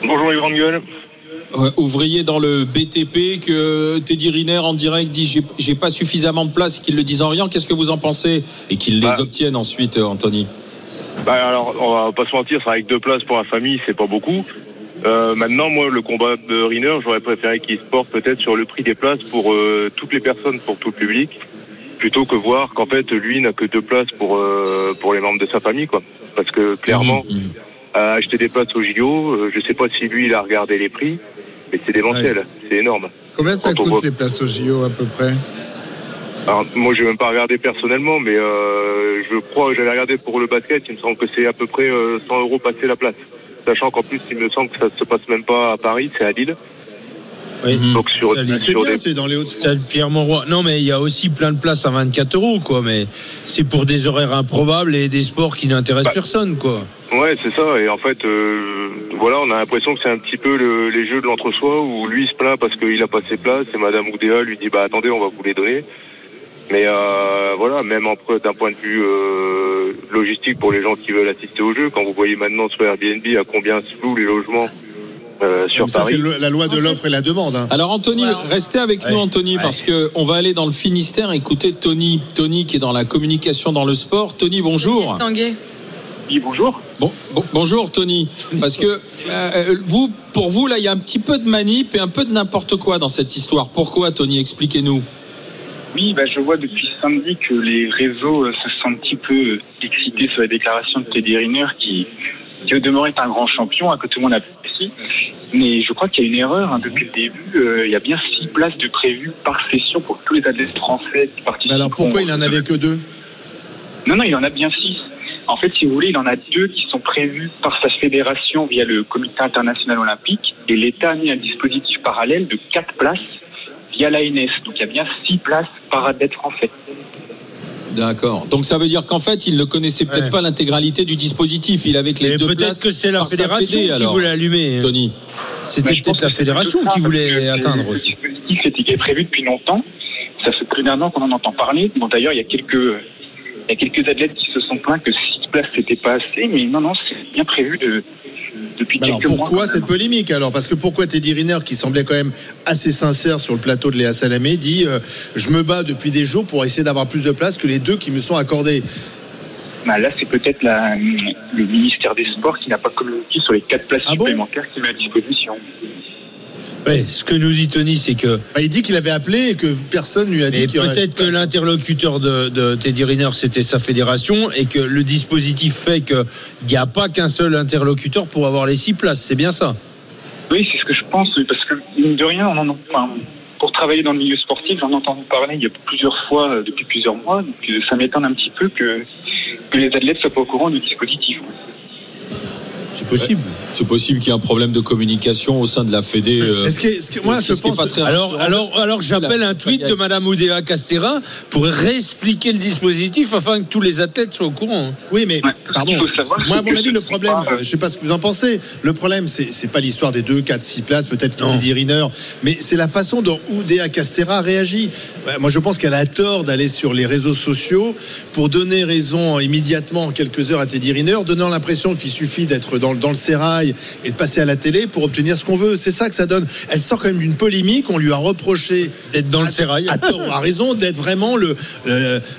S10: Bonjour les grandes gueules.
S4: Ouvrier dans le BTP que Teddy Riner en direct dit j'ai- j'ai pas suffisamment de place et qu'il le dise en riant. Qu'est-ce que vous en pensez Et qu'il les
S10: Bah.
S4: obtienne ensuite, euh, Anthony.
S10: Bah alors, on va pas se mentir, c'est avec deux places pour la famille, c'est pas beaucoup. Euh, maintenant, moi, le combat de Riner, j'aurais préféré qu'il se porte peut-être sur le prix des places pour euh, toutes les personnes, pour tout le public, plutôt que voir qu'en fait, lui n'a que deux places pour euh, pour les membres de sa famille, quoi. Parce que clairement,
S4: Mhm, mhm.
S10: a acheté des places au JO. Je sais pas si lui, il a regardé les prix, mais c'est démentiel. C'est énorme.
S3: Combien ça
S10: Quand
S3: coûte
S10: voit-
S3: les places au JO à peu près
S10: Alors, moi, je vais même pas regarder personnellement, mais euh, je crois que j'avais regardé pour le basket. Il me semble que c'est à peu près euh, 100 euros passer la place. Sachant qu'en plus, il me semble que ça se passe même pas à Paris, c'est à Lille.
S6: Oui.
S10: Donc sur,
S5: C'est
S10: sur
S5: bien,
S10: des
S5: c'est dans les hauts
S6: Stade Pierre Monroy. Non, mais il y a aussi plein de places à 24 euros, quoi. Mais c'est pour des horaires improbables et des sports qui n'intéressent
S10: Bah.
S6: personne, quoi.
S10: Ouais, c'est ça. Et en fait, euh, voilà, on a l'impression que c'est un petit peu le- les jeux de l'entre-soi où lui se plaint parce qu'il a pas ses places et Madame Oudéa lui dit bah attendez, on va vous les donner. Mais euh, voilà, même d'un point de vue euh, logistique pour les gens qui veulent assister au jeu, quand vous voyez maintenant sur Airbnb à combien se louent les logements euh, sur
S5: Ça, c'est
S10: Paris.
S5: la loi de l'offre et la demande. hein.
S4: Alors Anthony, restez avec nous Anthony parce que on va aller dans le Finistère écouter Tony, Tony qui est dans la communication dans le sport. Tony, bonjour.
S10: Oui, bonjour.
S4: Bon, bon- bonjour Tony, parce que euh, vous, pour vous là, il y a un petit peu de manip et un peu de n'importe quoi dans cette histoire. Pourquoi Tony Expliquez-nous.
S11: Oui, bah, je vois depuis samedi que les réseaux euh, se sentent un petit peu euh, excités sur la déclaration de Teddy Riner qui, qui au demeurant est un grand champion, hein, que tout le monde apprécie. Mais je crois qu'il y a une erreur. hein. Depuis le début, euh, il y a bien six places de prévues par session pour tous les athlètes français qui participent.
S5: Mais alors pourquoi il en avait que deux?
S11: Non, non, il en a bien six. En fait, si vous voulez, il en a deux qui sont prévus par sa fédération via le Comité international olympique et l'État a mis un dispositif parallèle de quatre places via l'ANS. Donc il y a bien six places par athlète français.
S4: D'accord. Donc ça veut dire qu'en fait, il ne connaissait peut-être
S6: Ouais.
S4: pas l'intégralité du dispositif. Il avait que les
S6: Et
S4: deux
S6: peut-être
S4: places.
S6: que c'est la fédération
S4: fédé,
S6: qui
S4: alors.
S6: voulait allumer.
S4: Tony.
S6: C'était
S11: Bah,
S6: peut-être la fédération qui voulait
S11: que
S6: atteindre
S11: Le
S6: aussi.
S11: dispositif était prévu depuis longtemps. Ça fait plus d'un an qu'on en entend parler. Bon, d'ailleurs, il y a quelques, il y a quelques athlètes qui se sont plaints que six places c'était pas assez, mais non, non, c'est bien prévu de, depuis
S5: Bah alors
S11: quelques
S5: pourquoi cette polémique alors? Parce que pourquoi Teddy Riner, qui semblait quand même assez sincère sur le plateau de Léa Salamé, dit euh, Je me bats depuis des jours pour essayer d'avoir plus de place que les deux qui me sont accordés.
S11: Bah, là, c'est peut-être le ministère des Sports qui n'a pas communiqué sur les quatre places
S5: Ah bon?
S11: supplémentaires qu'il met à disposition.
S6: Ouais, ce que nous dit Tony, c'est que
S5: Bah, il dit qu'il avait appelé et que personne lui a dit qu'il
S6: peut-être que l'interlocuteur de, de Teddy Riner, c'était sa fédération et que le dispositif fait qu'il n'y a pas qu'un seul interlocuteur pour avoir les six places. C'est bien ça?
S11: Oui, c'est ce que je pense, oui, parce que mine de rien, on en, enfin, pour travailler dans le milieu sportif, j'en ai entendu parler il y a plusieurs fois euh, depuis plusieurs mois, donc euh, ça m'étonne un petit peu que, que les athlètes soient pas au courant du dispositif.
S6: C'est possible.
S4: C'est possible qu'il y ait un problème de communication au sein de la Fédé. euh,
S5: Est-ce que, est-ce que- moi,
S4: c'est
S5: je
S4: ce qui est
S5: pense.
S4: pas très
S6: Alors,
S4: rassurant.
S6: alors, alors j'appelle un tweet de Madame Oudéa Castera pour réexpliquer le dispositif afin que tous les athlètes soient au courant.
S5: Oui, mais
S11: Ouais.
S5: pardon. Moi, à mon avis, le problème, euh, je sais pas ce que vous en pensez. Le problème, c'est c'est pas l'histoire des deux, quatre, six places, peut-être. Teddy Riner, mais c'est la façon dont Oudéa Castera réagit. Moi, je pense qu'elle a tort d'aller sur les réseaux sociaux pour donner raison immédiatement en quelques heures à Teddy Riner, donnant l'impression qu'il suffit d'être dans, dans le sérail et de passer à la télé pour obtenir ce qu'on veut. C'est ça que ça donne. Elle sort quand même d'une polémique. On lui a reproché
S6: D'être dans le sérail.
S5: à tort ou à raison d'être vraiment le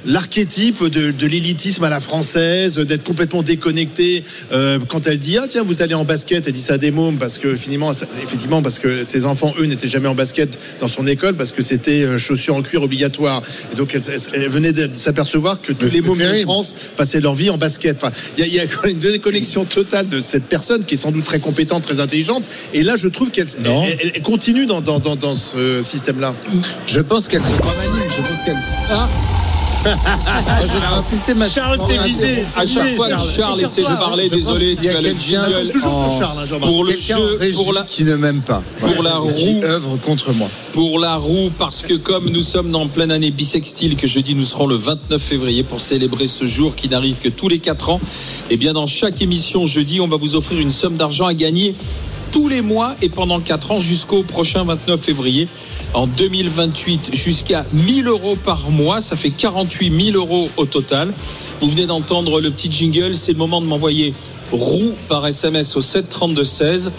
S5: l'archétype de, de l'élitisme à la française, d'être complètement déconnecté. Euh, quand elle dit ah tiens vous allez en basket, elle dit ça à des mômes parce que finalement ça- effectivement parce que ses enfants eux n'étaient jamais en basket dans son école parce que c'était euh, chaussures en cuir obligatoire. Et donc elle, venait de s'apercevoir que tous les mômes de France passaient leur vie en basket. Enfin il y a, y une déconnexion totale de cette personne qui est sans doute très compétente, très intelligente. Et là je trouve qu'elle
S6: Non.
S5: elle- elle continue dans, dans, dans, dans ce système là.
S3: Je pense qu'elle se. Je pense qu'elle.
S4: Ah.
S6: Charles, t'es visé.
S4: À chaque fois que
S6: Charles.
S4: Essaie de parler,
S3: pense
S4: désolé, tu
S3: a
S4: as le jingle
S5: Toujours
S3: en-
S5: sur Charles, hein, Jean-Marc.
S4: pour le
S3: en
S4: jeu, pour la,
S3: qui ne m'aime pas.
S4: pour la
S3: Qui
S4: roue.
S3: œuvre contre moi.
S4: pour la roue parce que comme nous sommes dans pleine année bisextile que jeudi nous serons le 29 février pour célébrer ce jour qui n'arrive que tous les 4 ans et bien dans chaque émission jeudi on va vous offrir une somme d'argent à gagner tous les mois et pendant 4 ans jusqu'au prochain 29 février en 2028 jusqu'à 1000 euros par mois ça fait 48 000 euros au total vous venez d'entendre le petit jingle c'est le moment de m'envoyer roue par SMS au 732 16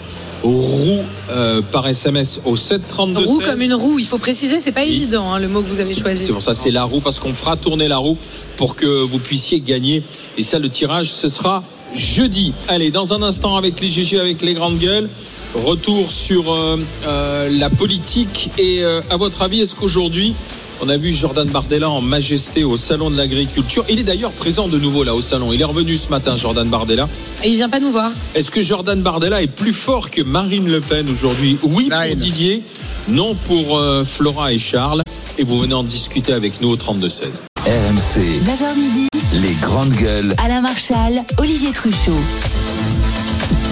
S4: roue euh, par SMS au 732
S7: Roue
S4: 16
S7: comme une roue, il faut préciser, c'est pas
S4: Oui.
S7: évident hein, le mot que vous avez choisi.
S4: C'est pour ça, c'est la roue, parce qu'on fera tourner la roue pour que vous puissiez gagner. Et ça, le tirage, ce sera jeudi. Allez, dans un instant, avec les GG, avec les grandes gueules, retour sur euh, euh, la politique. Et euh, à votre avis, est-ce qu'aujourd'hui, On a vu Jordan Bardella en majesté au salon de l'agriculture? Il est d'ailleurs présent de nouveau là au salon. Il est revenu ce matin, Jordan Bardella.
S7: Et il vient pas nous voir.
S4: Est-ce que Jordan Bardella est plus fort que Marine Le Pen aujourd'hui? Oui pour Didier, non pour euh, Flora et Charles. Et vous venez en discuter avec nous au 32-16.
S1: RMC,
S2: 9h midi,
S1: les grandes gueules.
S2: Alain Marchal, Olivier Truchot.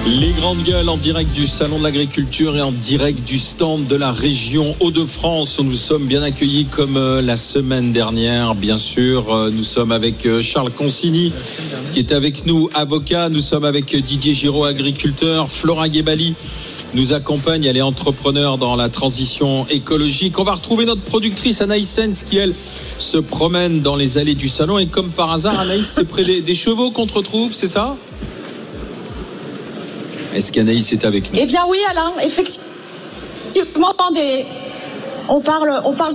S4: Les grandes gueules en direct du Salon de l'Agriculture et en direct du stand de la région Hauts-de-France nous sommes bien accueillis comme euh, la semaine dernière. Bien sûr, euh, nous sommes avec euh, Charles Consigny qui est avec nous, avocat. Nous sommes avec Didier Giraud, agriculteur. Flora Guébali nous accompagne. Elle est entrepreneur dans la transition écologique. On va retrouver notre productrice Anaïs Sens qui, elle, se promène dans les allées du salon. Et comme par hasard, Anaïs, c'est près des, chevaux qu'on retrouve, c'est ça? Est-ce qu'Anaïs est avec nous?
S12: Eh bien oui, Alain, effectivement, des, on parle, on parle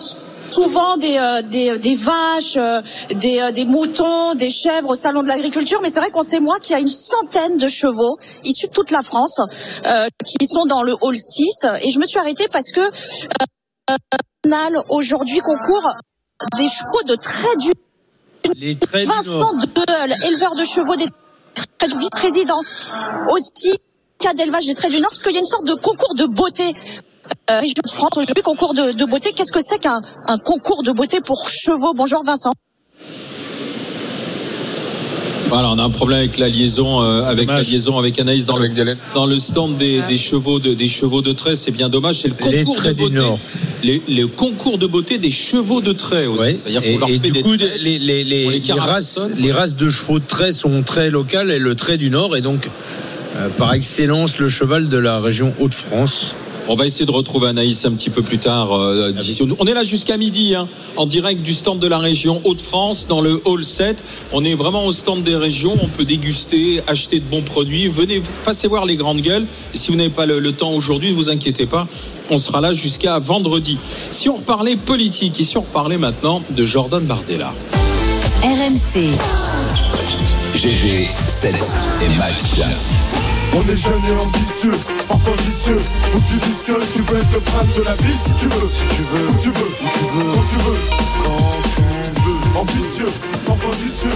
S12: souvent des, euh, des, des vaches, euh, des, euh, des moutons, des chèvres au salon de l'agriculture, mais c'est vrai qu'on sait moi qu'il y a une centaine de chevaux issus de toute la France euh, qui sont dans le hall 6, et je me suis arrêtée parce que euh, euh, aujourd'hui concours des chevaux de trait du
S6: Les
S12: Vincent. Deul, éleveur de chevaux des traits du vice-président. Aussi, cas d'élevage des traits du Nord, parce qu'il y a une sorte de concours de beauté. Euh, région de France, aujourd'hui, concours de, de beauté. Qu'est-ce que c'est qu'un un concours de beauté pour chevaux? Bonjour Vincent.
S4: Voilà, on a un problème avec la liaison, euh, avec la liaison avec Anaïs dans le dans le stand des, des chevaux de des chevaux de trait. C'est bien dommage. C'est le
S6: Les
S4: concours de
S6: traits du
S4: beauté.
S6: Nord.
S4: Les, les concours de beauté des chevaux de trait aussi.
S6: Ouais.
S4: C'est-à-dire
S6: Et,
S4: qu'on leur
S6: et
S4: fait
S6: du
S4: des
S6: coup,
S4: tresses,
S6: les, les, les,
S4: on les
S6: les races, les races de chevaux de trait sont très locales et le trait du Nord est donc par excellence le cheval de la région Hauts-de-France.
S4: On va essayer de retrouver Anaïs un petit peu plus tard. euh, d'ici- on est là jusqu'à midi, hein, en direct du stand de la région Hauts-de-France, dans le hall 7. On est vraiment au stand des régions. On peut déguster, acheter de bons produits. Venez, passez voir les grandes gueules. Et si vous n'avez pas le, le temps aujourd'hui, ne vous inquiétez pas. On sera là jusqu'à vendredi. Si on reparlait politique et si on reparlait maintenant de Jordan Bardella.
S2: RMC,
S1: GG, 7 et match.
S8: On est jeune et ambitieux, parfois vicieux. Que tu dises que tu peux être le prince de la vie si tu veux. Si tu veux, où tu veux, où veux, tu veux, quand tu veux. Ambitieux.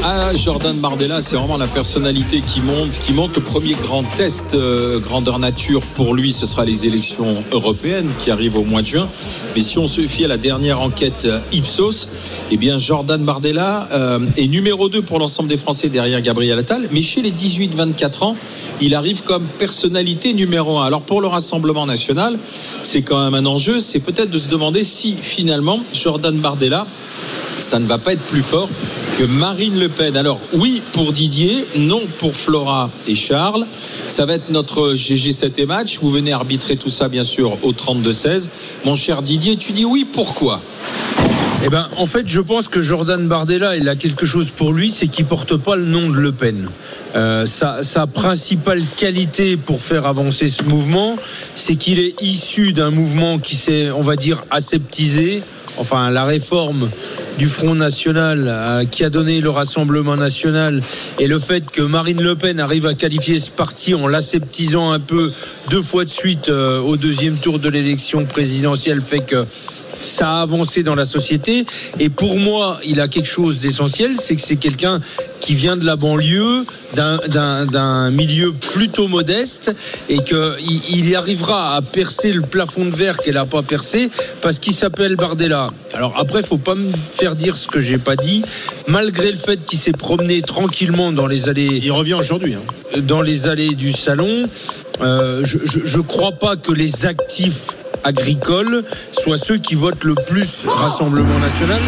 S4: Ah, Jordan Bardella, c'est vraiment la personnalité qui monte, qui monte. Le premier grand test euh, grandeur nature pour lui, ce sera les élections européennes qui arrivent au mois de juin. Mais si on se fie à la dernière enquête euh, Ipsos, eh bien Jordan Bardella euh, est numéro 2 pour l'ensemble des Français derrière Gabriel Attal. Mais chez les 18-24 ans, il arrive comme personnalité numéro 1. Alors pour le Rassemblement national, c'est quand même un enjeu. C'est peut-être de se demander si finalement Jordan Bardella ça ne va pas être plus fort que Marine Le Pen. Alors oui pour Didier, non pour Flora et Charles. Ça va être notre GG7 et match. Vous venez arbitrer tout ça bien sûr au 32-16. Mon cher Didier, tu dis oui, pourquoi?
S6: Eh ben, en fait, je pense que Jordan Bardella, il a quelque chose pour lui, c'est qu'il porte pas le nom de Le Pen. Euh, sa, sa principale qualité pour faire avancer ce mouvement, c'est qu'il est issu d'un mouvement qui s'est, on va dire, aseptisé. Enfin, la réforme du Front National euh, qui a donné le Rassemblement National et le fait que Marine Le Pen arrive à qualifier ce parti en l'aseptisant un peu deux fois de suite euh, au deuxième tour de l'élection présidentielle fait que ça a avancé dans la société. Et pour moi, il a quelque chose d'essentiel, c'est que c'est quelqu'un qui vient de la banlieue, d'un- d'un d'un milieu plutôt modeste, et qu'il il arrivera à percer le plafond de verre qu'elle n'a pas percé, parce qu'il s'appelle Bardella. Alors après, faut pas me faire dire ce que j'ai pas dit. Malgré le fait qu'il s'est promené tranquillement dans les allées
S5: Il revient aujourd'hui. hein.
S6: dans les allées du salon. Euh, je ne crois pas que les actifs agricoles soient ceux qui votent le plus Rassemblement national.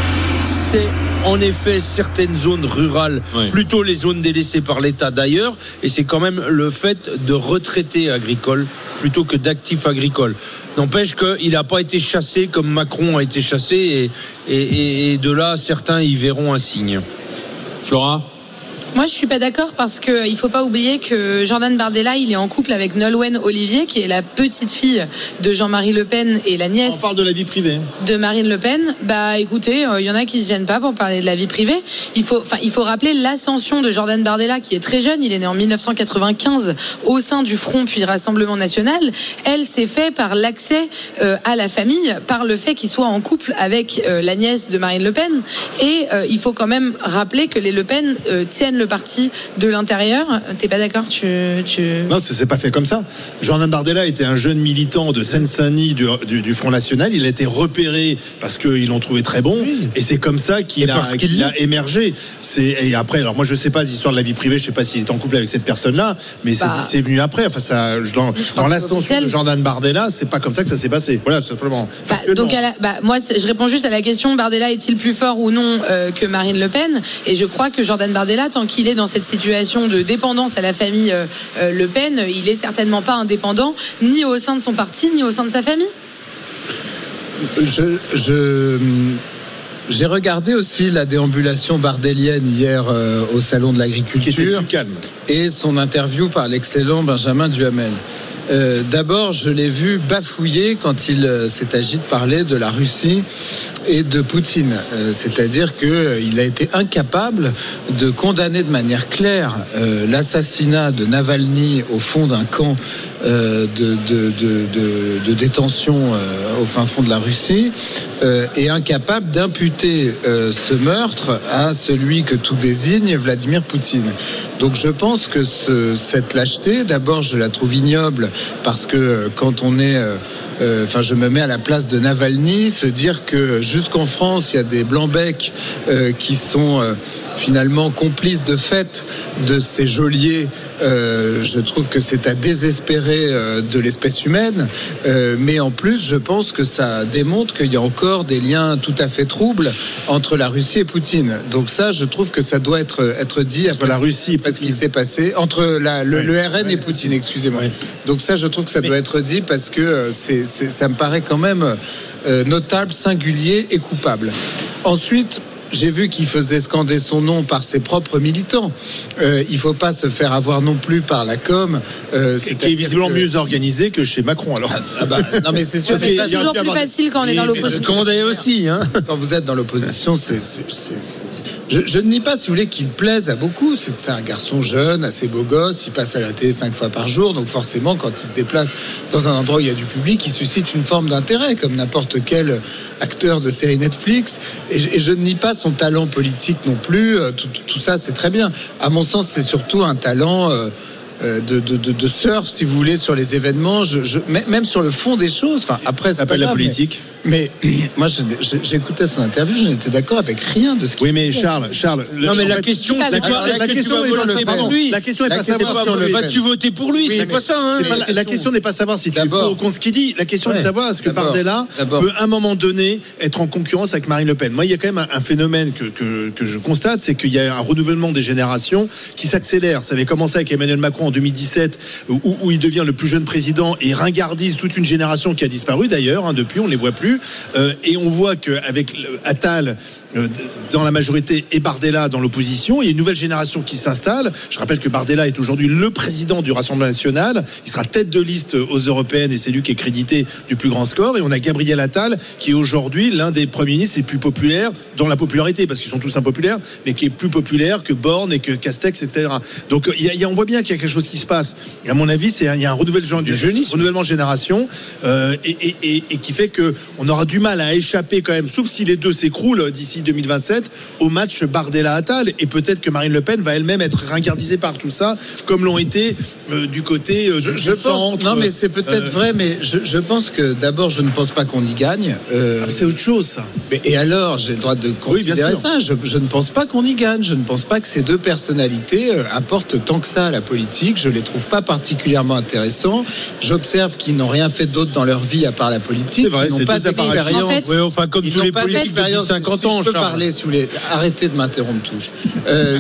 S6: C'est en effet certaines zones rurales,
S4: Oui.
S6: plutôt les zones délaissées par l'État d'ailleurs, et c'est quand même le fait de retraités agricoles plutôt que d'actifs agricoles. N'empêche qu'il n'a pas été chassé comme Macron a été chassé, et, et- et- et de là, certains y verront un signe.
S4: Flora?
S7: Moi, je suis pas d'accord parce que il faut pas oublier que Jordan Bardella, il est en couple avec Nolwenn Olivier, qui est la petite fille de Jean-Marie Le Pen et la nièce
S5: On parle de la vie privée.
S7: de Marine Le Pen. Bah, écoutez, euh, il y en a qui se gênent pas pour parler de la vie privée. Il faut, enfin, il faut rappeler l'ascension de Jordan Bardella, qui est très jeune. Il est né en 1995 au sein du Front puis Rassemblement National. Elle s'est fait par l'accès euh, à la famille, par le fait qu'il soit en couple avec euh, la nièce de Marine Le Pen. Et euh, il faut quand même rappeler que les Le Pen euh, tiennent le parti de l'intérieur. T'es pas d'accord Tu, tu...
S5: Non, c'est pas fait comme ça. Jordan Bardella était un jeune militant de Seine-Saint-Denis du, du- du Front National. Il a été repéré parce qu'ils l'ont trouvé très bon. Et c'est comme ça qu'il a,
S6: qu'il
S5: a émergé. C'est- Et après, alors moi je sais pas l'histoire de la vie privée, je sais pas s'il est en couple avec cette personne-là, mais c'est-
S7: Bah.
S5: c'est venu après. Enfin, ça, dans, dans l'ascension de Jordan Bardella, c'est pas comme ça que ça s'est passé. Voilà, simplement.
S7: Bah, donc à la- bah, moi je réponds juste à la question Bardella est-il plus fort ou non euh, que Marine Le Pen? Et je crois que Jordan Bardella tant qu'il est dans cette situation de dépendance à la famille euh, euh, Le Pen il est certainement pas indépendant ni au sein de son parti ni au sein de sa famille
S3: Je, je- j'ai regardé aussi la déambulation bardélienne hier euh, au salon de l'agriculture
S5: calme.
S3: et son interview par l'excellent Benjamin Duhamel. Euh, D'abord, je l'ai vu bafouiller quand il euh, s'est agi de parler de la Russie et de Poutine. Euh, C'est-à-dire qu'il a été incapable de condamner de manière claire l'assassinat de Navalny au fond d'un camp de, de- détention euh, au fin fond de la Russie euh, et incapable d'imputer euh, ce meurtre à celui que tout désigne, Vladimir Poutine. Donc je pense que ce- cette lâcheté, d'abord je la trouve ignoble parce que euh, quand on est... euh, euh, Enfin, je me mets à la place de Navalny, se dire que jusqu'en France, il y a des blancs-becs euh, qui sont euh, finalement complices de fait de ces geôliers. euh, je trouve que c'est à désespérer euh, de l'espèce humaine. Euh, mais en plus, je pense que ça démontre qu'il y a encore des liens tout à fait troubles entre la Russie et Poutine. Donc ça, je trouve que ça doit être, être dit après
S5: la Russie
S3: parce qu'il s'est passé entre la- le,
S5: Ouais.
S3: le RN et Poutine, excusez-moi. Donc ça, je trouve que ça doit être dit parce que euh, c'est, c'est- ça me paraît quand même euh, notable, singulier et coupable. Ensuite. J'ai vu qu'il faisait scander son nom par ses propres militants. Euh, il faut pas se faire avoir non plus par la com. euh,
S5: Qui est visiblement
S3: que-
S5: mieux organisé que chez Macron. Alors,
S3: Ah bah, non mais c'est sûr.
S7: C'est toujours plus facile quand on est dans l'opposition.
S6: Condé aussi, hein.
S3: quand vous êtes dans l'opposition, c'est, je, je ne nie pas, si vous voulez, qu'il plaise à beaucoup. C'est, c'est un garçon jeune, assez beau gosse, il passe à la télé cinq fois par jour, donc forcément, quand il se déplace dans un endroit où il y a du public, il suscite une forme d'intérêt, comme n'importe quel acteur de série Netflix. Et, je- et je ne nie pas son talent politique non plus. Euh, Tout, tout ça, c'est très bien. À mon sens, c'est surtout un talent. euh, euh, de, de, de, de surf, si vous voulez, sur les événements, je, je- même sur le fond des choses. Enfin, après,
S5: ça s'appelle la
S3: mais-
S5: politique.
S3: Mais moi, j'écoutais son interview, je n'étais d'accord avec rien de ce qu'il
S5: Oui, mais Charles, Charles. le-
S6: Non, mais la
S5: fait,
S6: question,
S7: c'est
S5: la,
S7: pas
S5: question- n'est pas savoir-
S6: pour lui
S5: La question n'est
S3: La
S5: pas
S3: question
S5: savoir
S3: n'est pas
S5: si
S3: pour
S5: tu
S6: Vas-tu voter pour lui? C'est pas ça,
S5: la, la question n'est pas savoir si tu es pour ou contre ce qu'il dit. La question est de savoir est-ce que Bardella peut à un moment donné être en concurrence avec Marine Le Pen. Moi, il y a quand même un, phénomène que, je constate, c'est qu'il y a un renouvellement des générations qui s'accélère. Ça avait commencé avec Emmanuel Macron en 2017, où, où il devient le plus jeune président et ringardise toute une génération qui a disparu d'ailleurs. hein, depuis, on ne les voit plus. Euh, et on voit qu'avec Attal dans la majorité et Bardella dans l'opposition, il y a une nouvelle génération qui s'installe. Je rappelle que Bardella est aujourd'hui le président du Rassemblement national. Il sera tête de liste aux européennes et c'est lui qui est crédité du plus grand score. Et on a Gabriel Attal qui est aujourd'hui l'un des premiers ministres les plus populaires dans la popularité, parce qu'ils sont tous impopulaires, mais qui est plus populaire que Borne et que Castex, etc. Donc il y a- il y a- on voit bien qu'il y a quelque chose qui se passe. Et à mon avis, c'est il y a un renouvellement, du renouvellement de génération euh, et, et- et- et qui fait que on aura du mal à échapper quand même, sauf si les deux s'écroulent d'ici 2027, au match Bardella-Attal. Et peut-être que Marine Le Pen va elle-même être ringardisée par tout ça, comme l'ont été euh, du côté euh,
S3: Je,
S5: du
S3: je pense,
S5: centre.
S3: non, mais c'est peut-être
S5: Euh,
S3: vrai, mais je, je pense que d'abord, je ne pense pas qu'on y gagne. Euh,
S5: ah, c'est autre chose, ça.
S3: mais- et alors, j'ai le droit de
S5: Oui, bien
S3: considérer ça. Je, je ne pense pas qu'on y gagne. Je ne pense pas que ces deux personnalités euh, apportent tant que ça à la politique. Je les trouve pas particulièrement intéressants. J'observe qu'ils n'ont rien fait d'autre dans leur vie à part la politique.
S5: C'est vrai,
S3: Ils n'ont
S5: c'est
S3: pas d'expérience.
S7: En fait,
S6: Ouais, enfin, comme
S3: Ils
S6: tous les
S3: pas
S6: politiques depuis
S3: d'expérience.
S6: 50
S3: Si
S6: ans,
S3: je peux
S6: Charles.
S3: parler, si vous voulez, arrêtez de m'interrompre tous. Euh,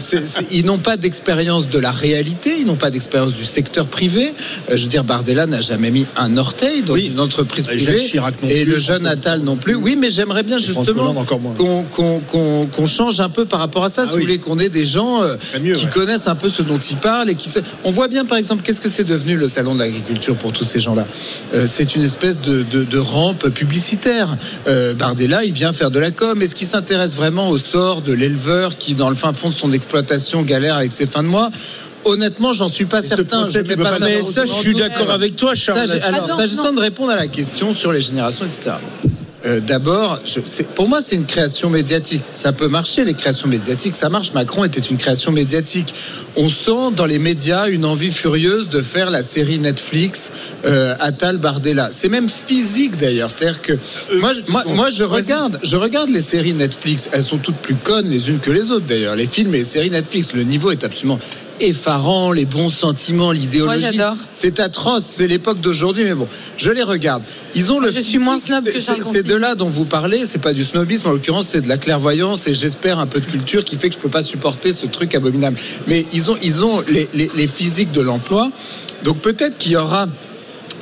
S3: ils n'ont pas d'expérience de la réalité, ils n'ont pas d'expérience du secteur privé. Euh, je veux dire, Bardella n'a jamais mis un orteil dans
S5: Oui.
S3: une entreprise
S5: Jacques
S3: privée.
S5: Chirac non
S3: et
S5: plus,
S3: le jeune Attal non plus. Oui, mais j'aimerais bien justement qu'on change un peu par rapport à ça.
S5: Ah
S3: si
S5: oui.
S3: vous voulez, qu'on ait des gens euh,
S5: mieux,
S3: qui
S5: ouais.
S3: connaissent un peu ce dont ils parlent et qui se... On voit bien, par exemple, qu'est-ce que c'est devenu le salon de l'agriculture pour tous ces gens-là. Euh, c'est une espèce de, de- de rampe publicitaire. Euh, Bardella, il vient faire de la com. Est-ce qu'il s'intéresse vraiment au sort de l'éleveur qui, dans le fin fond de son exploitation, galère avec ses fins de mois Honnêtement, j'en suis pas
S5: ce
S3: certain.
S5: procès,
S3: Je pas
S5: pas
S3: ça
S6: Mais ça, je suis d'accord avec toi, Charles.
S3: S'agissant de répondre à la question sur les générations, etc. euh, D'abord, pour moi, c'est une création médiatique. Ça peut marcher, les créations médiatiques, ça marche. Macron était une création médiatique. On sent dans les médias une envie furieuse de faire la série Netflix euh, Attal Bardella. C'est même physique d'ailleurs. C'est-à-dire que moi, je- moi, moi, je regarde, je regarde les séries Netflix. Elles sont toutes plus connes les unes que les autres d'ailleurs. Les films et les séries Netflix, le niveau est absolument effarant, les bons sentiments, l'idéologie.
S7: Moi, j'adore.
S3: C'est atroce, c'est l'époque d'aujourd'hui, mais bon, je les regarde. Ils ont le.
S7: je suis moins snob que
S3: c'est-
S7: Charles
S3: c'est-
S7: Consigny.
S3: C'est de là dont vous parlez, c'est pas du snobisme, en l'occurrence, c'est de la clairvoyance et j'espère un peu de culture qui fait que je peux pas supporter ce truc abominable. Mais ils ont, ils ont les, les- les physiques de l'emploi, donc peut-être qu'il y aura.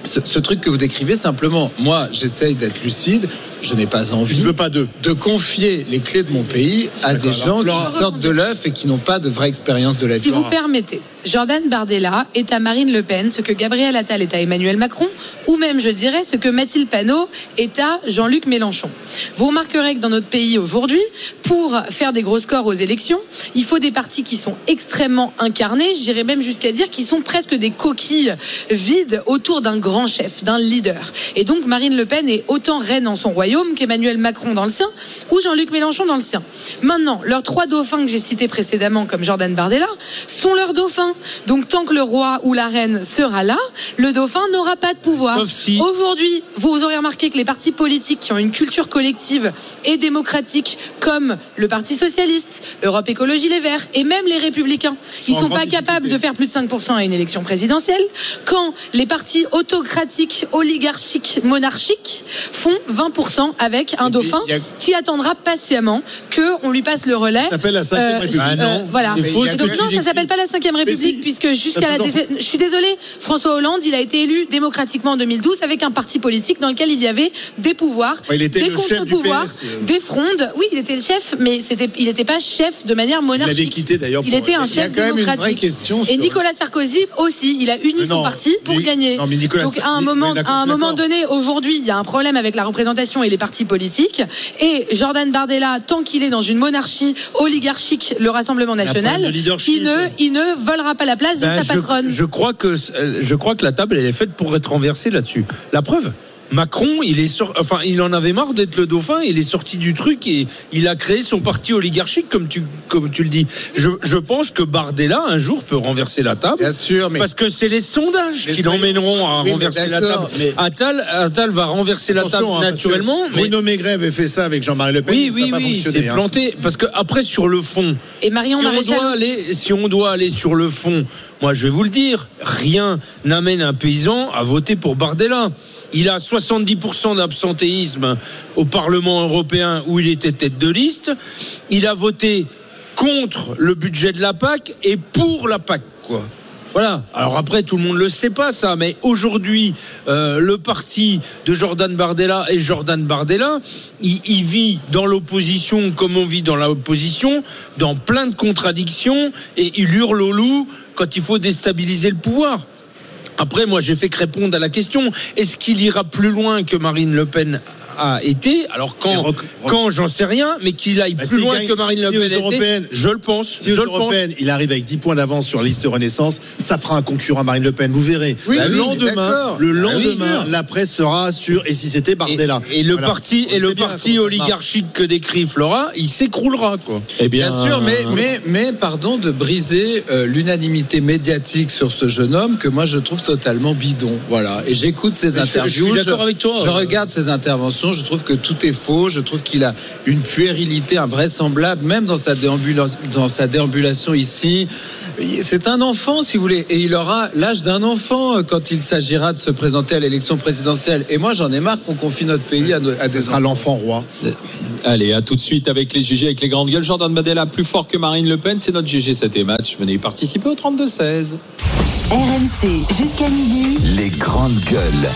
S3: Ce, ce truc que vous décrivez simplement, moi j'essaye d'être lucide, je n'ai pas envie
S5: ne veux pas d'eux.
S3: de confier les clés de mon pays à des gens qui sortent de l'œuf et qui n'ont pas de vraie expérience de la vie.
S7: Si vous permettez, Jordan Bardella est à Marine Le Pen ce que Gabriel Attal est à Emmanuel Macron, ou même, je dirais, ce que Mathilde Panot est à Jean-Luc Mélenchon. Vous remarquerez que dans notre pays aujourd'hui, pour faire des gros scores aux élections, il faut des partis qui sont extrêmement incarnés, j'irais même jusqu'à dire qu'ils sont presque des coquilles vides autour d'un grand chef, d'un leader. Et donc Marine Le Pen est autant reine en son royaume qu'Emmanuel Macron dans le sien, ou Jean-Luc Mélenchon dans le sien. Maintenant, leurs trois dauphins que j'ai cités précédemment, comme Jordan Bardella, sont leurs dauphins. Donc tant que le roi ou la reine sera là, le dauphin n'aura pas de pouvoir.
S6: Si-
S7: Aujourd'hui, vous aurez remarqué que les partis politiques qui ont une culture collective et démocratique, comme le Parti socialiste, Europe Écologie Les Verts et même les Républicains, ils
S5: en
S7: sont pas capables de faire plus de 5% à une élection présidentielle. Quand les partis autocratiques, oligarchiques, monarchiques font 20% avec un
S3: Et
S7: dauphin
S3: a-
S7: qui attendra patiemment que on lui passe le relais.
S5: Ça s'appelle la cinquième République.
S6: Ah non.
S7: voilà. Et donc ça s'appelle pas la cinquième République puisque jusqu'à la je suis désolée, François Hollande, il a été élu démocratiquement en 2012 avec un parti politique dans lequel il y avait des pouvoirs,
S5: Ouais, il était
S7: des contre-pouvoirs,
S5: euh.
S7: des frondes. Oui, il était le chef, mais c'était, il n'était pas chef de manière monarchique.
S5: avait quitté, d'ailleurs,
S7: Il était un
S3: Il y a
S7: chef
S3: quand même une vraie
S7: démocratique. Et Nicolas Sarkozy aussi, il a uni son parti pour gagner.
S5: non, mais Nicolas
S7: Donc à un moment, à un moment donné, aujourd'hui, il y a un problème avec la représentation et les partis politiques. Et Jordan Bardella, tant qu'il est dans une monarchie oligarchique, le Rassemblement national, il ne, il ne volera pas la place de
S6: Ben,
S7: sa
S6: je-
S7: patronne.
S6: Je, crois que euh, je crois que la table elle est faite pour être renversée là-dessus. La preuve. Macron, il est sor- enfin, il en avait marre d'être le dauphin. Il est sorti du truc et il a créé son parti oligarchique, comme tu, comme tu le dis. Je, je pense que Bardella un jour peut renverser la table.
S3: Bien sûr, mais
S6: Parce que c'est les sondages
S3: Mais
S6: qui l'emmèneront à
S3: Oui,
S6: renverser la table.
S3: mais-
S6: Attal, Attal va renverser la table
S5: hein,
S6: naturellement. mais
S5: Bruno Maigret avait fait ça avec Jean-Marie Le Pen.
S6: oui,
S5: ça
S6: oui,
S5: n'a pas
S6: oui,
S5: fonctionné.
S6: c'est
S5: hein.
S6: planté. Parce que après, sur le fond,
S7: Et Marion
S6: si on,
S7: Maréchal
S6: doit
S7: aussi.
S6: aller, si on doit aller sur le fond, moi je vais vous le dire, rien n'amène un paysan à voter pour Bardella. Il a 70% d'absentéisme au Parlement européen où il était tête de liste. Il a voté contre le budget de la PAC et pour la PAC, quoi. Voilà. Alors après, tout le monde le sait pas ça, mais aujourd'hui, euh, le parti de Jordan Bardella et Jordan Bardella, il, il vit dans l'opposition comme on vit dans l'opposition, dans plein de contradictions, et il hurle au loup quand il faut déstabiliser le pouvoir. Après, moi, j'ai fait que répondre à la question. Est-ce qu'il ira plus loin que Marine Le Pen a été Alors, quand, quand j'en sais rien, mais qu'il aille
S5: Bah,
S6: plus loin
S5: gagne-
S6: que Marine Le
S5: si aux
S6: Pen a été,
S5: européennes-
S6: je le pense.
S5: Si aux
S6: je le pense.
S5: européennes, il arrive avec 10 points d'avance sur la liste Renaissance, ça fera un concurrent à Marine Le Pen. Vous verrez.
S3: Oui,
S5: le
S3: oui,
S5: lendemain, le
S3: Ah oui,
S5: lendemain, la presse sera sur. Et si c'était Bardella.
S6: et le
S5: Voilà.
S6: parti
S5: On
S6: et le parti oligarchique que décrit Flora, il s'écroulera quoi.
S4: Eh
S3: Bien sûr, mais, mais, mais pardon de briser euh, l'unanimité médiatique sur ce jeune homme que moi je trouve totalement bidon. Voilà. Et j'écoute ses
S6: Mais je- je
S3: interviews.
S6: suis d'accord avec toi.
S3: Je regarde ses interventions. Je trouve que tout est faux. Je trouve qu'il a une puérilité invraisemblable, même dans sa, déambulation, dans sa déambulation ici. C'est un enfant, si vous voulez, et il aura l'âge d'un enfant euh, quand il s'agira de se présenter à l'élection présidentielle. Et moi, j'en ai marre qu'on confie notre pays à, nos- à
S5: Ce sera l'enfant roi.
S4: Allez, à tout de suite avec les GG, avec les grandes gueules. Jordan Badella, plus fort que Marine Le Pen, c'est notre GG 7 et match. Venez y participer au 32-16.
S2: RMC jusqu'à midi.
S1: Les grandes gueules.